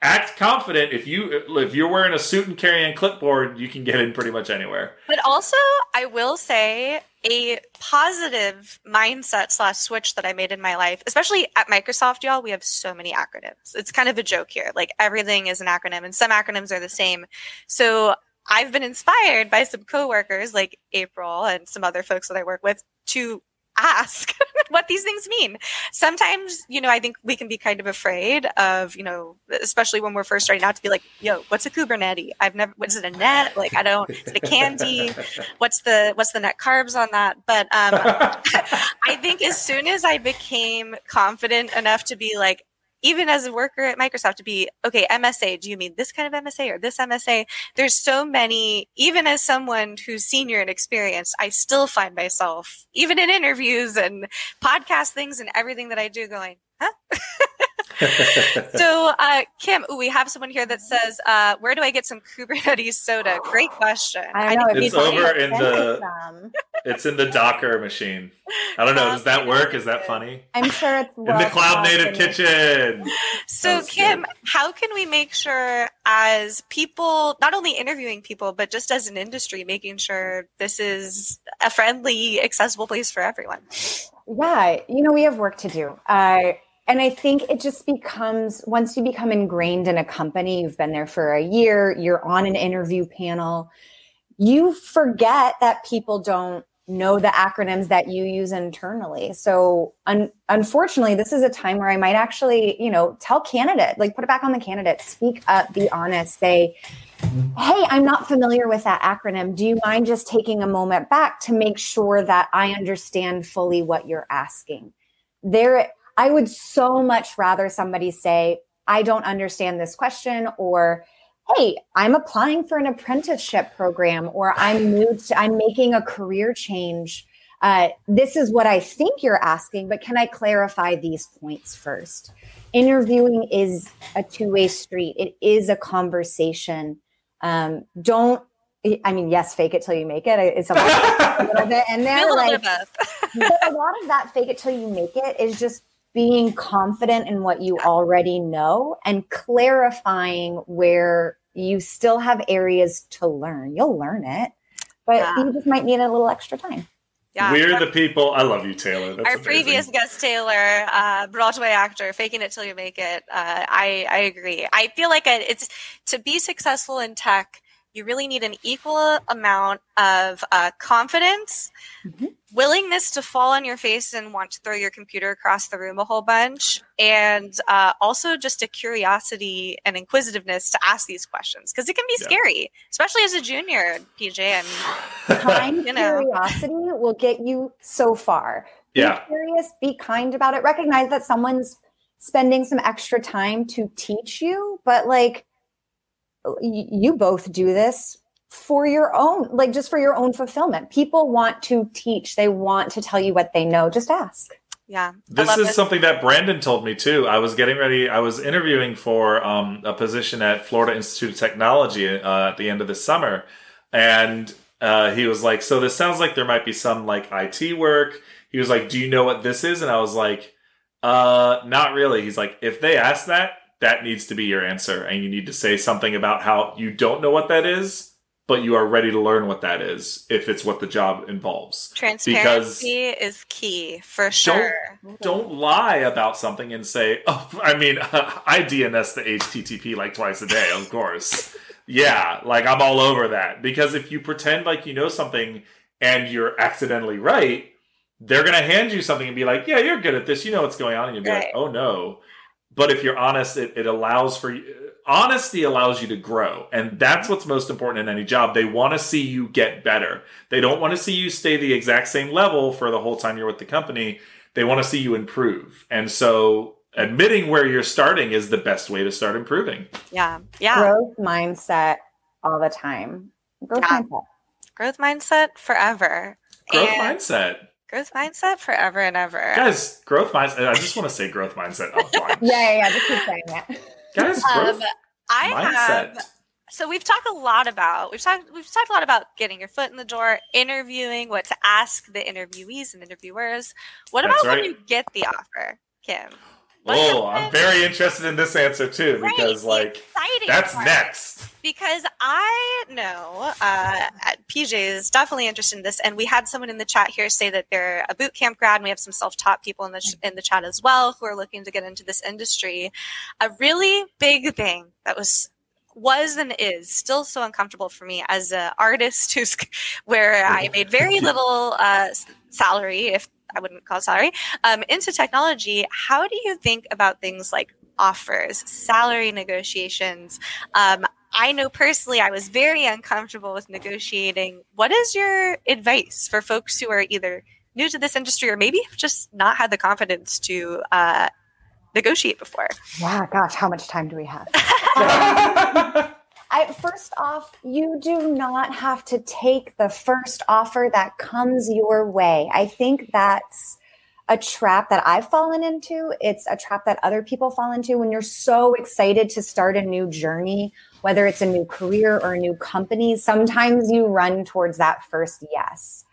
S2: act confident. If you if you're wearing a suit and carrying a clipboard you can get in pretty much anywhere.
S1: But also i will say a positive mindset slash switch that i made in my life especially at microsoft y'all we have so many acronyms. It's kind of a joke here. Like everything is an acronym and some acronyms are the same. So i've been inspired by some coworkers like april and some other folks that i work with to ask what these things mean. Sometimes, you know, I think we can be kind of afraid of, you know, especially when we're first starting out to be like, yo, what's a Kubernetes? I've never, what is it a net? Like, I don't, is it a candy? What's the, what's the net carbs on that? But um, I think as soon as I became confident enough to be like, even as a worker at Microsoft to be, okay, MSA, do you mean this kind of MSA or this MSA? There's so many, even as someone who's senior and experienced, I still find myself, even in interviews and podcast things and everything that I do, going, huh? so, uh, Kim, ooh, we have someone here that says, uh, "Where do I get some Kubernetes soda?" Great question.
S3: I know.
S2: it's over in the. it's in the Docker machine. I don't know. Does that work? Is that funny?
S3: I'm sure it's
S2: in the cloud native kitchen.
S1: So, Kim, good. how can we make sure, as people, not only interviewing people, but just as an industry, making sure this is a friendly, accessible place for everyone?
S3: Yeah, you know, we have work to do. Uh, and I think it just becomes once you become ingrained in a company, you've been there for a year, you're on an interview panel, you forget that people don't know the acronyms that you use internally. So un- unfortunately, this is a time where I might actually, you know, tell candidate, like put it back on the candidate, speak up, be honest, say, hey, I'm not familiar with that acronym. Do you mind just taking a moment back to make sure that I understand fully what you're asking? There I would so much rather somebody say, I don't understand this question, or hey, I'm applying for an apprenticeship program, or I'm to, I'm making a career change. Uh, this is what I think you're asking, but can I clarify these points first? Interviewing is a two way street, it is a conversation. Um, don't I mean, yes, fake it till you make it. It's a little bit, and there, like, a lot of that fake it till you make it is just being confident in what you already know and clarifying where you still have areas to learn. You'll learn it, but yeah. you just might need a little extra time.
S2: Yeah, We're the people. I love you, Taylor.
S1: That's our amazing. previous guest, Taylor, uh, Broadway actor, faking it till you make it. Uh, I I agree. I feel like it's to be successful in tech you really need an equal amount of uh, confidence, mm-hmm. Willingness to fall on your face and want to throw your computer across the room a whole bunch, and uh, also just a curiosity and inquisitiveness to ask these questions because it can be yeah. scary, especially as a junior, PJ. And
S3: kind you know. curiosity will get you so far.
S2: Yeah.
S3: Be curious, be kind about it. Recognize that someone's spending some extra time to teach you, but like you both do this for your own like just for your own fulfillment people want to teach they want to tell you what they know just ask
S1: Yeah.
S2: This is something that Brandon told me too. I was getting ready. I was interviewing for um, a position at Florida Institute of Technology uh, at the end of the summer, and uh, he was like, "So this sounds like there might be some like IT work." He was like, "Do you know what this is?" And I was like, "Uh, not really." He's like, "If they ask that, that needs to be your answer, and you need to say something about how you don't know what that is." But you are ready to learn what that is if it's what the job involves.
S1: Transparency because is key for sure.
S2: Don't, don't lie about something and say, "Oh, I mean, I DNS the HTTP like twice a day, of course." yeah, like I'm all over that because if you pretend like you know something and you're accidentally right, they're going to hand you something and be like, "Yeah, you're good at this. You know what's going on." And you'll be right. like, "Oh no." But if you're honest, it, it allows for you honesty allows you to grow. And that's what's most important in any job. They want to see you get better. They don't want to see you stay the exact same level for the whole time you're with the company. They want to see you improve. And so admitting where you're starting is the best way to start improving.
S1: Yeah yeah.
S3: Growth mindset all the time. Growth yeah. mindset.
S1: Growth mindset forever.
S2: Growth and mindset
S1: growth mindset forever and ever
S2: guys growth mindset i just want to say growth mindset
S3: offline yeah yeah yeah just keep saying that
S2: Guys, um,
S1: I mindset. have. So we've talked a lot about we've talked we've talked a lot about getting your foot in the door, interviewing, what to ask the interviewees and interviewers. What That's about right. when you get the offer, Kim?
S2: Oh, I'm very interested in this answer too right, because like that's part. next.
S1: Because I know uh, PJ is definitely interested in this, and we had someone in the chat here say that they're a boot camp grad. And we have some self-taught people in the ch- in the chat as well who are looking to get into this industry. A really big thing that was was and is still so uncomfortable for me as an artist who's where I made very little uh, salary, if I wouldn't call salary, um, into technology, how do you think about things like offers, salary negotiations? Um, I know personally I was very uncomfortable with negotiating. What is your advice for folks who are either new to this industry or maybe have just not had the confidence to uh, negotiate before?
S3: Yeah, gosh, how much time do we have? I, first off, you do not have to take the first offer that comes your way. I think that's a trap that I've fallen into. It's a trap that other people fall into when you're so excited to start a new journey, whether it's a new career or a new company. Sometimes you run towards that first yes.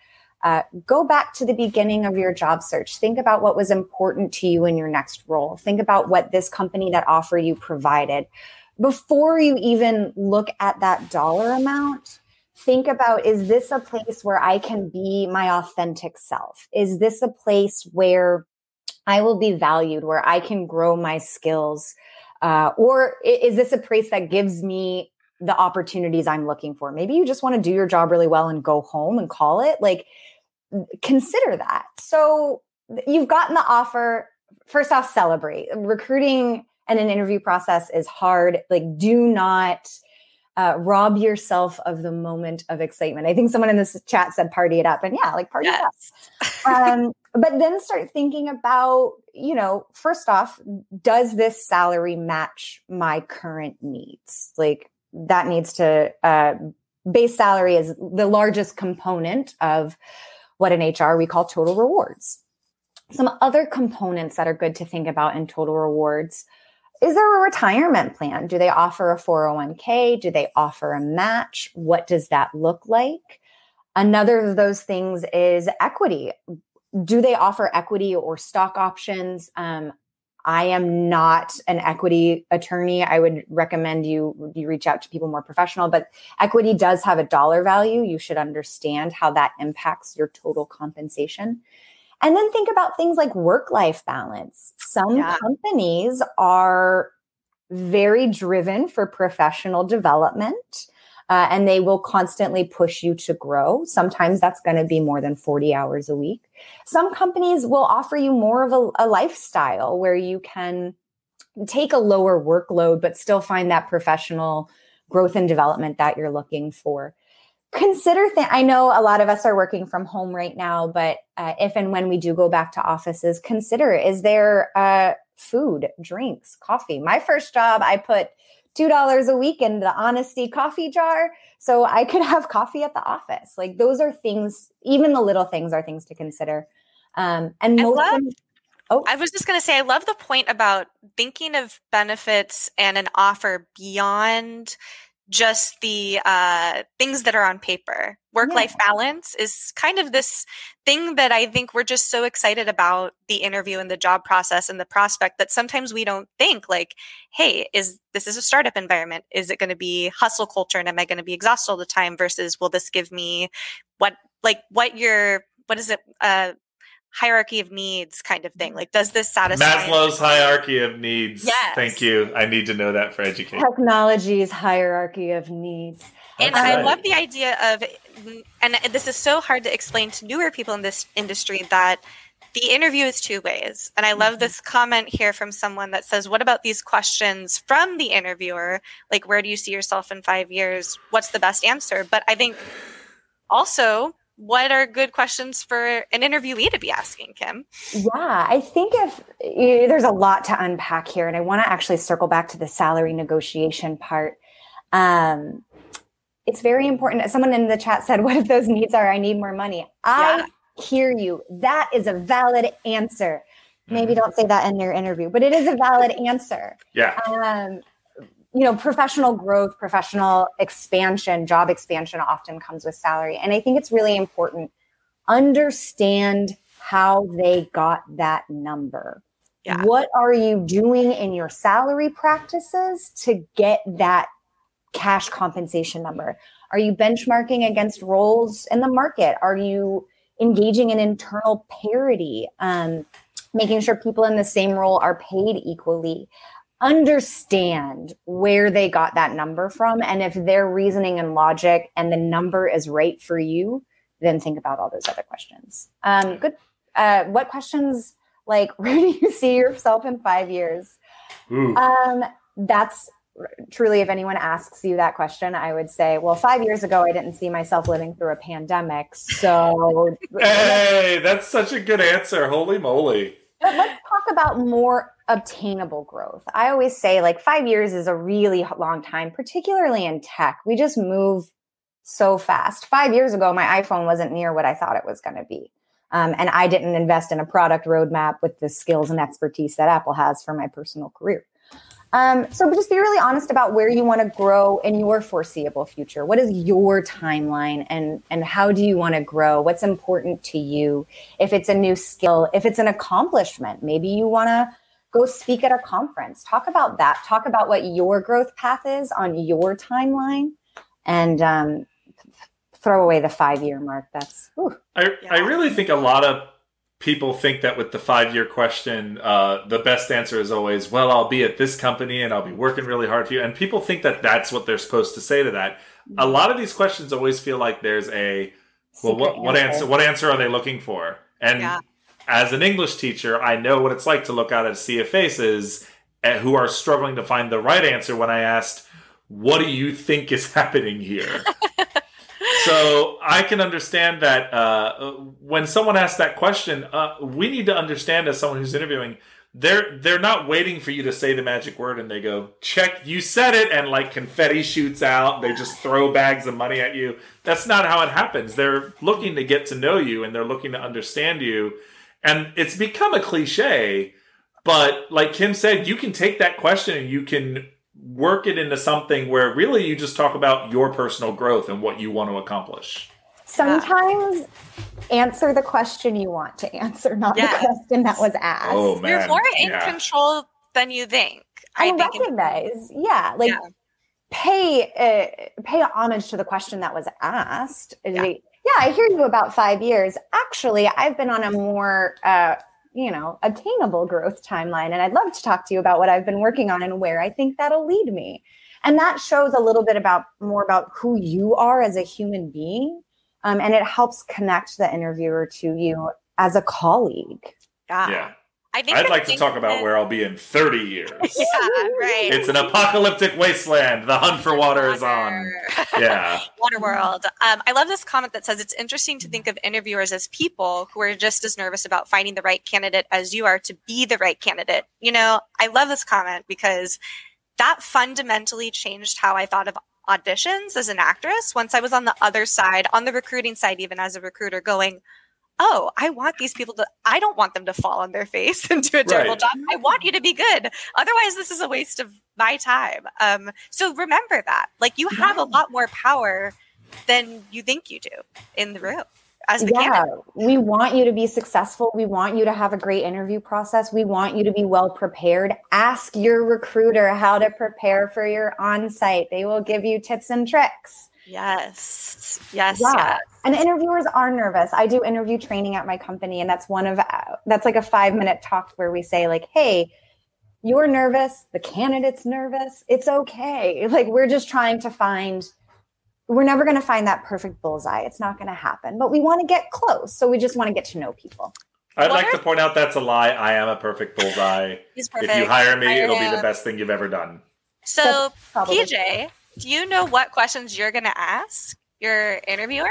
S3: Uh, go back to the beginning of your job search. Think about what was important to you in your next role. Think about what this company that offer you provided before you even look at that dollar amount, think about is this a place where I can be my authentic self? Is this a place where I will be valued, where I can grow my skills? Uh, or is this a place that gives me the opportunities I'm looking for? Maybe you just want to do your job really well and go home and call it. Like, consider that. So, you've gotten the offer. First off, celebrate. Recruiting and an interview process is hard. Like, do not uh, rob yourself of the moment of excitement. I think someone in this chat said party it up. And yeah, like party yes. it up. Um, but then start thinking about, you know, first off, does this salary match my current needs? Like, that needs to, uh, base salary is the largest component of what in HR we call total rewards. Some other components that are good to think about in total rewards is there a retirement plan? Do they offer a 401k? Do they offer a match? What does that look like? Another of those things is equity. Do they offer equity or stock options? Um, I am not an equity attorney. I would recommend you you reach out to people more professional, but equity does have a dollar value. You should understand how that impacts your total compensation. And then think about things like work life balance. Some yeah. companies are very driven for professional development. Uh, and they will constantly push you to grow. Sometimes that's going to be more than 40 hours a week. Some companies will offer you more of a, a lifestyle where you can take a lower workload, but still find that professional growth and development that you're looking for consider th- i know a lot of us are working from home right now but uh, if and when we do go back to offices consider is there uh, food drinks coffee? My first job i put two dollars a week in the honesty coffee jar so i could have coffee at the office. Like those are things even the little things are things to consider. Um, and most
S1: I love, Oh. I was just going to say, I love the point about thinking of benefits and an offer beyond just the uh, things that are on paper. Work life yeah. balance is kind of this thing that I think we're just so excited about the interview and the job process and the prospect that sometimes we don't think like, hey, is this is a startup environment? Is it going to be hustle culture and am I going to be exhausted all the time versus will this give me what like what your what is it uh hierarchy of needs kind of thing. Like, does this satisfy
S2: Maslow's hierarchy of needs? Yes. Thank you. I need to know that for education.
S3: Technology's hierarchy of needs.
S1: And I love the idea of, and this is so hard to explain to newer people in this industry that the interview is two ways. And I love mm-hmm. this comment here from someone that says, What about these questions from the interviewer? Like, where do you see yourself in five years? What's the best answer? But I think also what are good questions for an interviewee to be asking, Kim?
S3: Yeah, I think if you, there's a lot to unpack here, and I want to actually circle back to the salary negotiation part. Um, it's very important. Someone in the chat said, "What if those needs are I need more money?" I yeah. hear you. That is a valid answer. Maybe mm-hmm. don't say that in your interview, but it is a valid answer.
S2: Yeah.
S3: Um, you know, professional growth, professional expansion, job expansion often comes with salary. And I think it's really important understand how they got that number. Yeah. What are you doing in your salary practices to get that cash compensation number? Are you benchmarking against roles in the market? Are you engaging in internal parity? Um, making sure people in the same role are paid equally understand where they got that number from. And if their reasoning and logic and the number is right for you, then think about all those other questions. Um, good. Uh, what questions like where do you see yourself in five years? Um, that's truly, if anyone asks you that question, I would say, well, five years ago, I didn't see myself living through a pandemic. So,
S2: hey, that's such a good answer. Holy moly.
S3: But let's talk about more obtainable growth. I always say like five years is a really long time, particularly in tech. We just move so fast. Five years ago, my iPhone wasn't near what I thought it was going to be. Um, and I didn't invest in a product roadmap with the skills and expertise that Apple has for my personal career. Um, so just be really honest about where you want to grow in your foreseeable future. What is your timeline and and how do you want to grow? What's important to you? If it's a new skill, if it's an accomplishment, maybe you want to go speak at a conference. Talk about that. Talk about what your growth path is on your timeline, and um, throw away the five year mark. That's. Whew.
S2: I yeah. I really think a lot of people think that with the five year question, uh, the best answer is always, "Well, I'll be at this company and I'll be working really hard for you." And people think that that's what they're supposed to say to that. A mm-hmm. lot of these questions always feel like there's a well, what, what answer? What answer are they looking for? And yeah as an English teacher, I know what it's like to look out at a sea of faces eh, who are struggling to find the right answer when I asked, What do you think is happening here? so I can understand that uh, when someone asks that question, uh, we need to understand as someone who's interviewing, they're they're not waiting for you to say the magic word and they go check you said it and like confetti shoots out they just throw bags of money at you. That's not how it happens. They're looking to get to know you and they're looking to understand you and it's become a cliche, but like Kim said, you can take that question and you can work it into something where really you just talk about your personal growth and what you want to accomplish.
S3: Sometimes answer the question you want to answer, not the question that was asked.
S2: Oh, man.
S1: You're more in yeah. control than you think.
S3: I, I recognize, yeah, like yeah. pay uh, pay homage to the question that was asked. Yeah yeah, I hear you about five years. Actually, I've been on a more, uh, you know, attainable growth timeline. And I'd love to talk to you about what I've been working on and where I think that'll lead me. And that shows a little bit about more about who you are as a human being. Um, and it helps connect the interviewer to you as a colleague.
S1: Yeah. yeah.
S2: I think I'd like to talk about where I'll be in 30 years.
S1: yeah, right.
S2: It's an apocalyptic wasteland. The hunt for water, is on. Yeah.
S1: water world. Um, I love this comment that says it's interesting to think of interviewers as people who are just as nervous about finding the right candidate as you are to be the right candidate. You know, I love this comment because that fundamentally changed how I thought of auditions as an actress once I was on the other side, on the recruiting side, even as a recruiter, going, oh, I want these people to, I don't want them to fall on their face and do a terrible
S2: Right.
S1: job. I want you to be good. Otherwise, this is a waste of my time. Um, so remember that. Like you have a lot more power than you think you do in the room
S3: yeah,
S1: candidate.
S3: we want you to be successful. We want you to have a great interview process. We want you to be well prepared. Ask your recruiter how to prepare for your on site. They will give you tips and tricks.
S1: Yes. Yes.
S3: Yeah.
S1: yes.
S3: And interviewers are nervous. I do interview training at my company, and that's one of that's like a five minute talk where we say like, "Hey, you're nervous. The candidate's nervous. It's okay. Like we're just trying to find. We're never going to find that perfect bullseye. It's not going to happen. But we want to get close. So we just want to get to know people.
S2: I'd
S1: What
S2: like to point out that's a lie. I am a perfect bullseye.
S1: He's perfect.
S2: If you hire me,
S1: I
S2: it'll be the best thing you've ever done.
S1: So,
S3: Probably.
S1: PJ, do you know what questions you're going to ask your interviewer?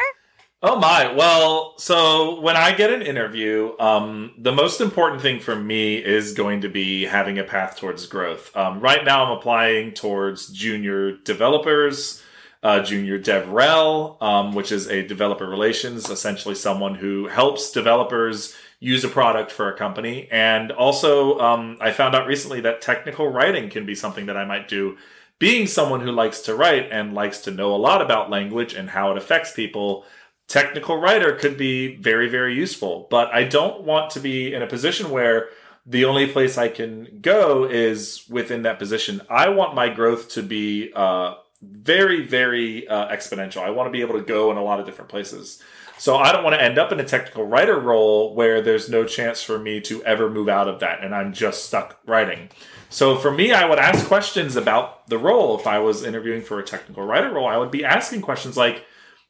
S2: Oh my. Well, so when I get an interview, um, the most important thing for me is going to be having a path towards growth. Um, right now, I'm applying towards junior developers, uh, junior DevRel, um, which is a developer relations, essentially someone who helps developers use a product for a company. And also, um, I found out recently that technical writing can be something that I might do. Being someone who likes to write and likes to know a lot about language and how it affects people, technical writer could be very, very useful. But I don't want to be in a position where the only place I can go is within that position. I want my growth to be uh, very, very uh, exponential. I want to be able to go in a lot of different places. So I don't want to end up in a technical writer role where there's no chance for me to ever move out of that and I'm just stuck writing. So for me, I would ask questions about the role. If I was interviewing for a technical writer role, I would be asking questions like,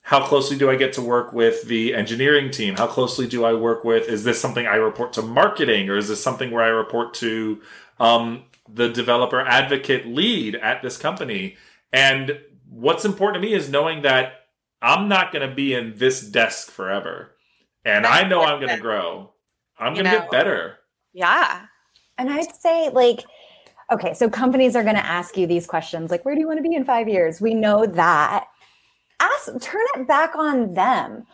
S2: how closely do I get to work with the engineering team? How closely do I work with? Is this something I report to marketing, or is this something where I report to um, the developer advocate lead at this company? And what's important to me is knowing that I'm not going to be in this desk forever, and I know I'm going to grow. I'm going to
S1: know.
S2: get better.
S1: Yeah.
S3: And I'd say, like, okay, so companies are going to ask you these questions like, where do you want to be in five years? We know that. Ask, turn it back on them.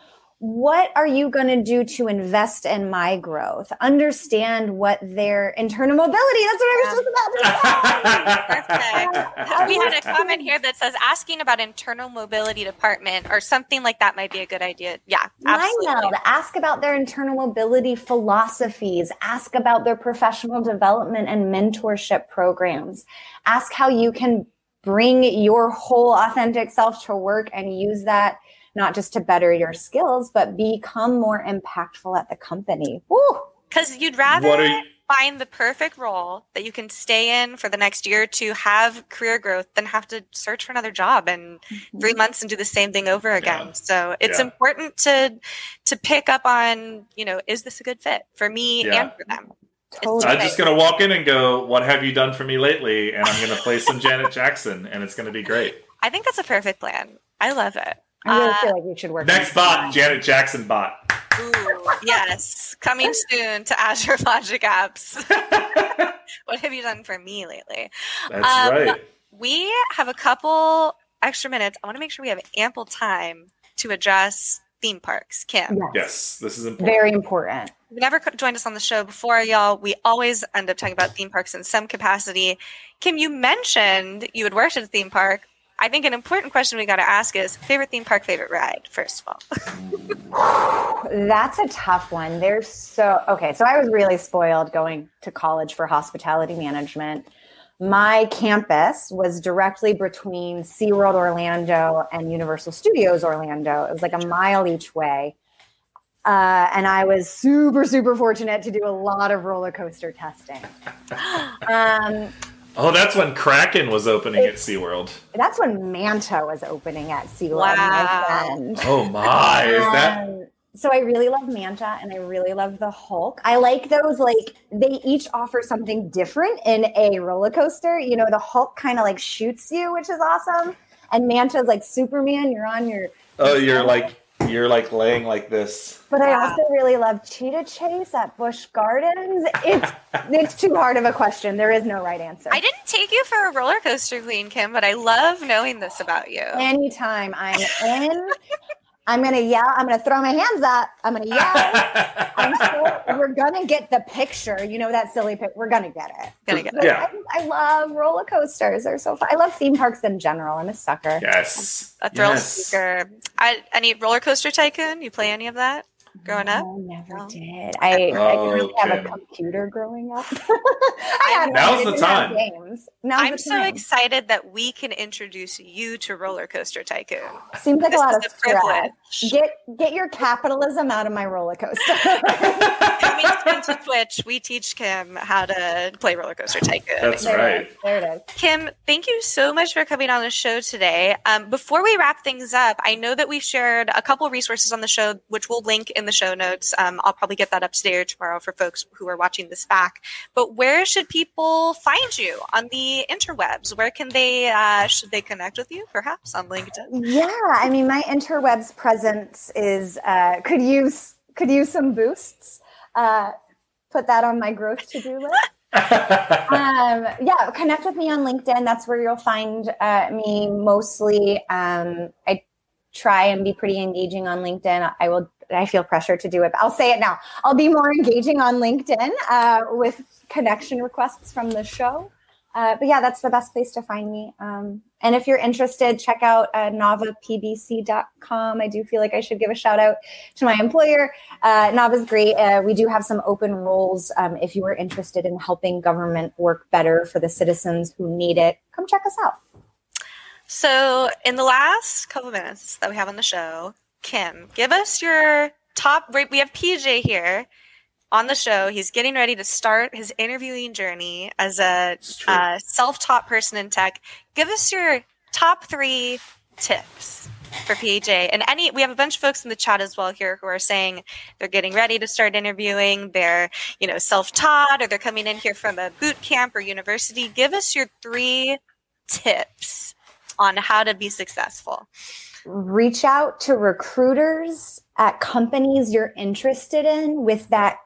S3: What are you going to do to invest in my growth? Understand what their internal mobility. That's what I was just about to say.
S1: Perfect. we had a comment here that says asking about internal mobility department or something like that might be a good idea. Yeah, absolutely.
S3: Mind ask about their internal mobility philosophies. Ask about their professional development and mentorship programs. Ask how you can bring your whole authentic self to work and use that not just to better your skills, but become more impactful at the company.
S1: Because you'd rather
S2: you-
S1: find the perfect role that you can stay in for the next year to have career growth than have to search for another job in mm-hmm. three months and do the same thing over again.
S2: Yeah.
S1: So it's
S2: Yeah.
S1: important to to pick up on, you know, is this a good fit for me
S2: Yeah.
S1: and for them?
S3: Totally.
S2: I'm just gonna walk in and go, "What have you done for me lately?" And I'm gonna play some Janet Jackson, and it's gonna be great.
S1: I think that's a perfect plan. I love it.
S3: I really
S1: Uh,
S3: feel like we should work.
S2: Next bot,
S3: that.
S2: Janet Jackson bot.
S1: Ooh, yes. Coming soon to Azure Logic Apps. what have you done for me lately?
S2: That's
S1: Um,
S2: right.
S1: We have a couple extra minutes. I want to make sure we have ample time to address theme parks. Kim,
S2: Yes, this is important.
S3: Very important.
S1: you've never joined us on the show before, y'all. We always end up talking about theme parks in some capacity. Kim, you mentioned you had worked at a theme park. I think an important question we got to ask is favorite theme park, favorite ride, first of all.
S3: That's a tough one. There's so okay. So I was really spoiled going to college for hospitality management. My campus was directly between SeaWorld Orlando and Universal Studios Orlando. It was like a mile each way. Uh, and I was super, super fortunate to do a lot of roller coaster testing. Um,
S2: Oh, that's when Kraken was opening at SeaWorld.
S3: that's when Manta was opening at SeaWorld,
S1: Wow.
S3: my friend.
S2: Oh my, is that
S3: Um, so I really love Manta and I really love the Hulk. I like those like they each offer something different in a roller coaster. You know, the Hulk kind of like shoots you, which is awesome. And Manta's like Superman, you're on your
S2: Oh, you're like you're like laying like this.
S3: but I also really love Cheetah Chase at Busch Gardens. It's it's too hard of a question. There is no right answer.
S1: I didn't take you for a roller coaster queen, Kim, but I love knowing this about you.
S3: Anytime I'm in, I'm gonna yell. I'm gonna throw my hands up. I'm gonna yell. I'm so, we're gonna get the picture. You know that silly pic. We're gonna get it.
S1: Gonna get it.
S2: Yeah.
S3: I, I love roller coasters. They're so fun. I love theme parks in general. I'm a sucker.
S2: yes.
S1: A thrill
S2: Yes.
S1: seeker. I, any roller coaster tycoon? You play any of that growing up?
S3: No, never
S1: No.
S3: did. I, I didn't
S2: Oh,
S3: really have a computer growing up. I had
S2: Now's the time.
S3: Games. Now's
S1: I'm
S3: the
S1: so
S3: time.
S1: excited that we can introduce you to Roller Coaster Tycoon.
S3: Seems like
S1: This
S3: a lot of
S1: a privilege.
S3: Get get your capitalism out of my roller coaster.
S1: Coming soon to Twitch, we teach Kim how to play Roller Coaster Tycoon.
S2: That's
S3: there
S2: right.
S3: It is. There it is.
S1: Kim, thank you so much for coming on the show today. Um, before we wrap things up, I know that we shared a couple resources on the show, which we'll link in the show notes. Um, I'll probably get that up today or tomorrow for folks who are watching this back. But where should people find you on the interwebs? Where can they, uh, should they connect with you, perhaps on LinkedIn?
S3: Yeah, I mean, my interwebs presence is uh, could use could use some boosts. Uh, put that on my growth to do list. um, yeah, connect with me on LinkedIn. That's where you'll find uh, me mostly. Um, I try and be pretty engaging on LinkedIn. I will. I feel pressure to do it. I'll say it now. I'll be more engaging on LinkedIn uh, with connection requests from the show. Uh, but yeah, that's the best place to find me. Um, and if you're interested, check out uh, navapbc.com. I do feel like I should give a shout out to my employer. Uh, Nava's great. Uh, we do have some open roles. Um, if you are interested in helping government work better for the citizens who need it, come check us out.
S1: So, in the last couple minutes that we have on the show, Kim, give us your top. We we have PJ here on the show. He's getting ready to start his interviewing journey as a uh, self-taught person in tech. Give us your top three tips for PJ. And any, we have a bunch of folks in the chat as well here who are saying they're getting ready to start interviewing. They're, you know, self-taught or they're coming in here from a boot camp or university. Give us your three tips on how to be successful.
S3: Reach out to recruiters at companies you're interested in with that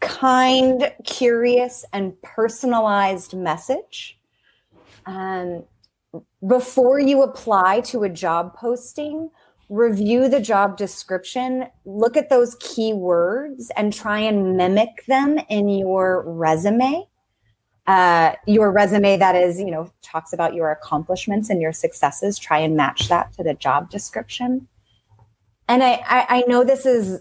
S3: kind, curious, and personalized message. Um, before you apply to a job posting, review the job description, look at those keywords, and try and mimic them in your resume. Uh, your resume that is, you know, talks about your accomplishments and your successes. Try and match that to the job description. And I, I, I know this is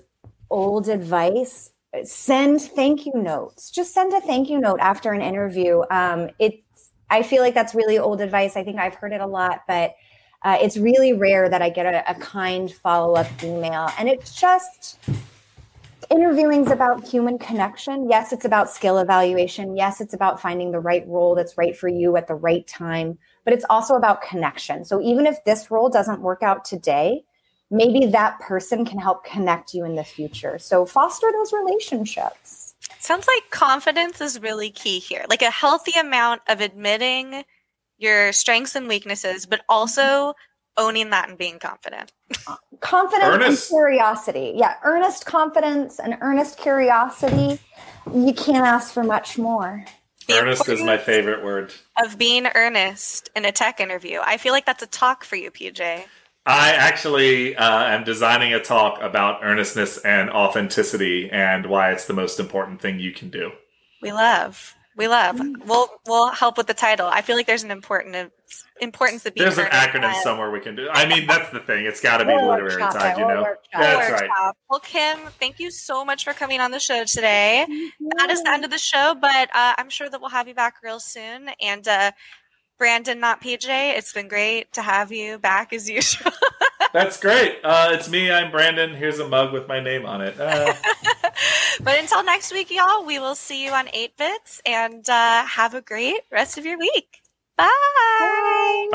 S3: old advice. Send thank you notes. Just send a thank you note after an interview. Um, it's I feel like that's really old advice. I think I've heard it a lot, but uh, it's really rare that I get a, a kind follow up email. And it's just interviewing is about human connection. Yes, it's about skill evaluation. Yes, it's about finding the right role that's right for you at the right time, but it's also about connection. So even if this role doesn't work out today, maybe that person can help connect you in the future. So foster those relationships.
S1: Sounds like confidence is really key here. Like a healthy amount of admitting your strengths and weaknesses, but also owning that and being confident.
S3: Confidence
S2: Earnest.
S3: and curiosity. Yeah, earnest confidence and earnest curiosity. You can't ask for much more.
S1: The
S2: Earnest is my favorite word.
S1: Of being earnest in a tech interview. I feel like that's a talk for you, PJ.
S2: I actually uh, am designing a talk about earnestness and authenticity and why it's the most important thing you can do.
S1: We love. We love. We'll we'll help with the title. I feel like there's an important importance of being
S2: There's an acronym
S1: and-
S2: somewhere we can do. I mean, that's the thing. It's got to be
S3: We'll
S2: literary
S3: workshop
S2: tied,
S3: it.
S2: you know?
S3: workshop
S2: That's
S1: Workshop.
S2: right.
S1: Well, Kim, thank you so much for coming on the show today. That is the end of the show, but uh, I'm sure that we'll have you back real soon. And uh, Brandon, not PJ, it's been great to have you back as usual.
S2: That's great. Uh, it's me. I'm Brandon. Here's a mug with my name on it. Uh,
S1: but until next week, y'all, we will see you on 8 Bits and uh, have a great rest of your week. Bye.
S2: bye.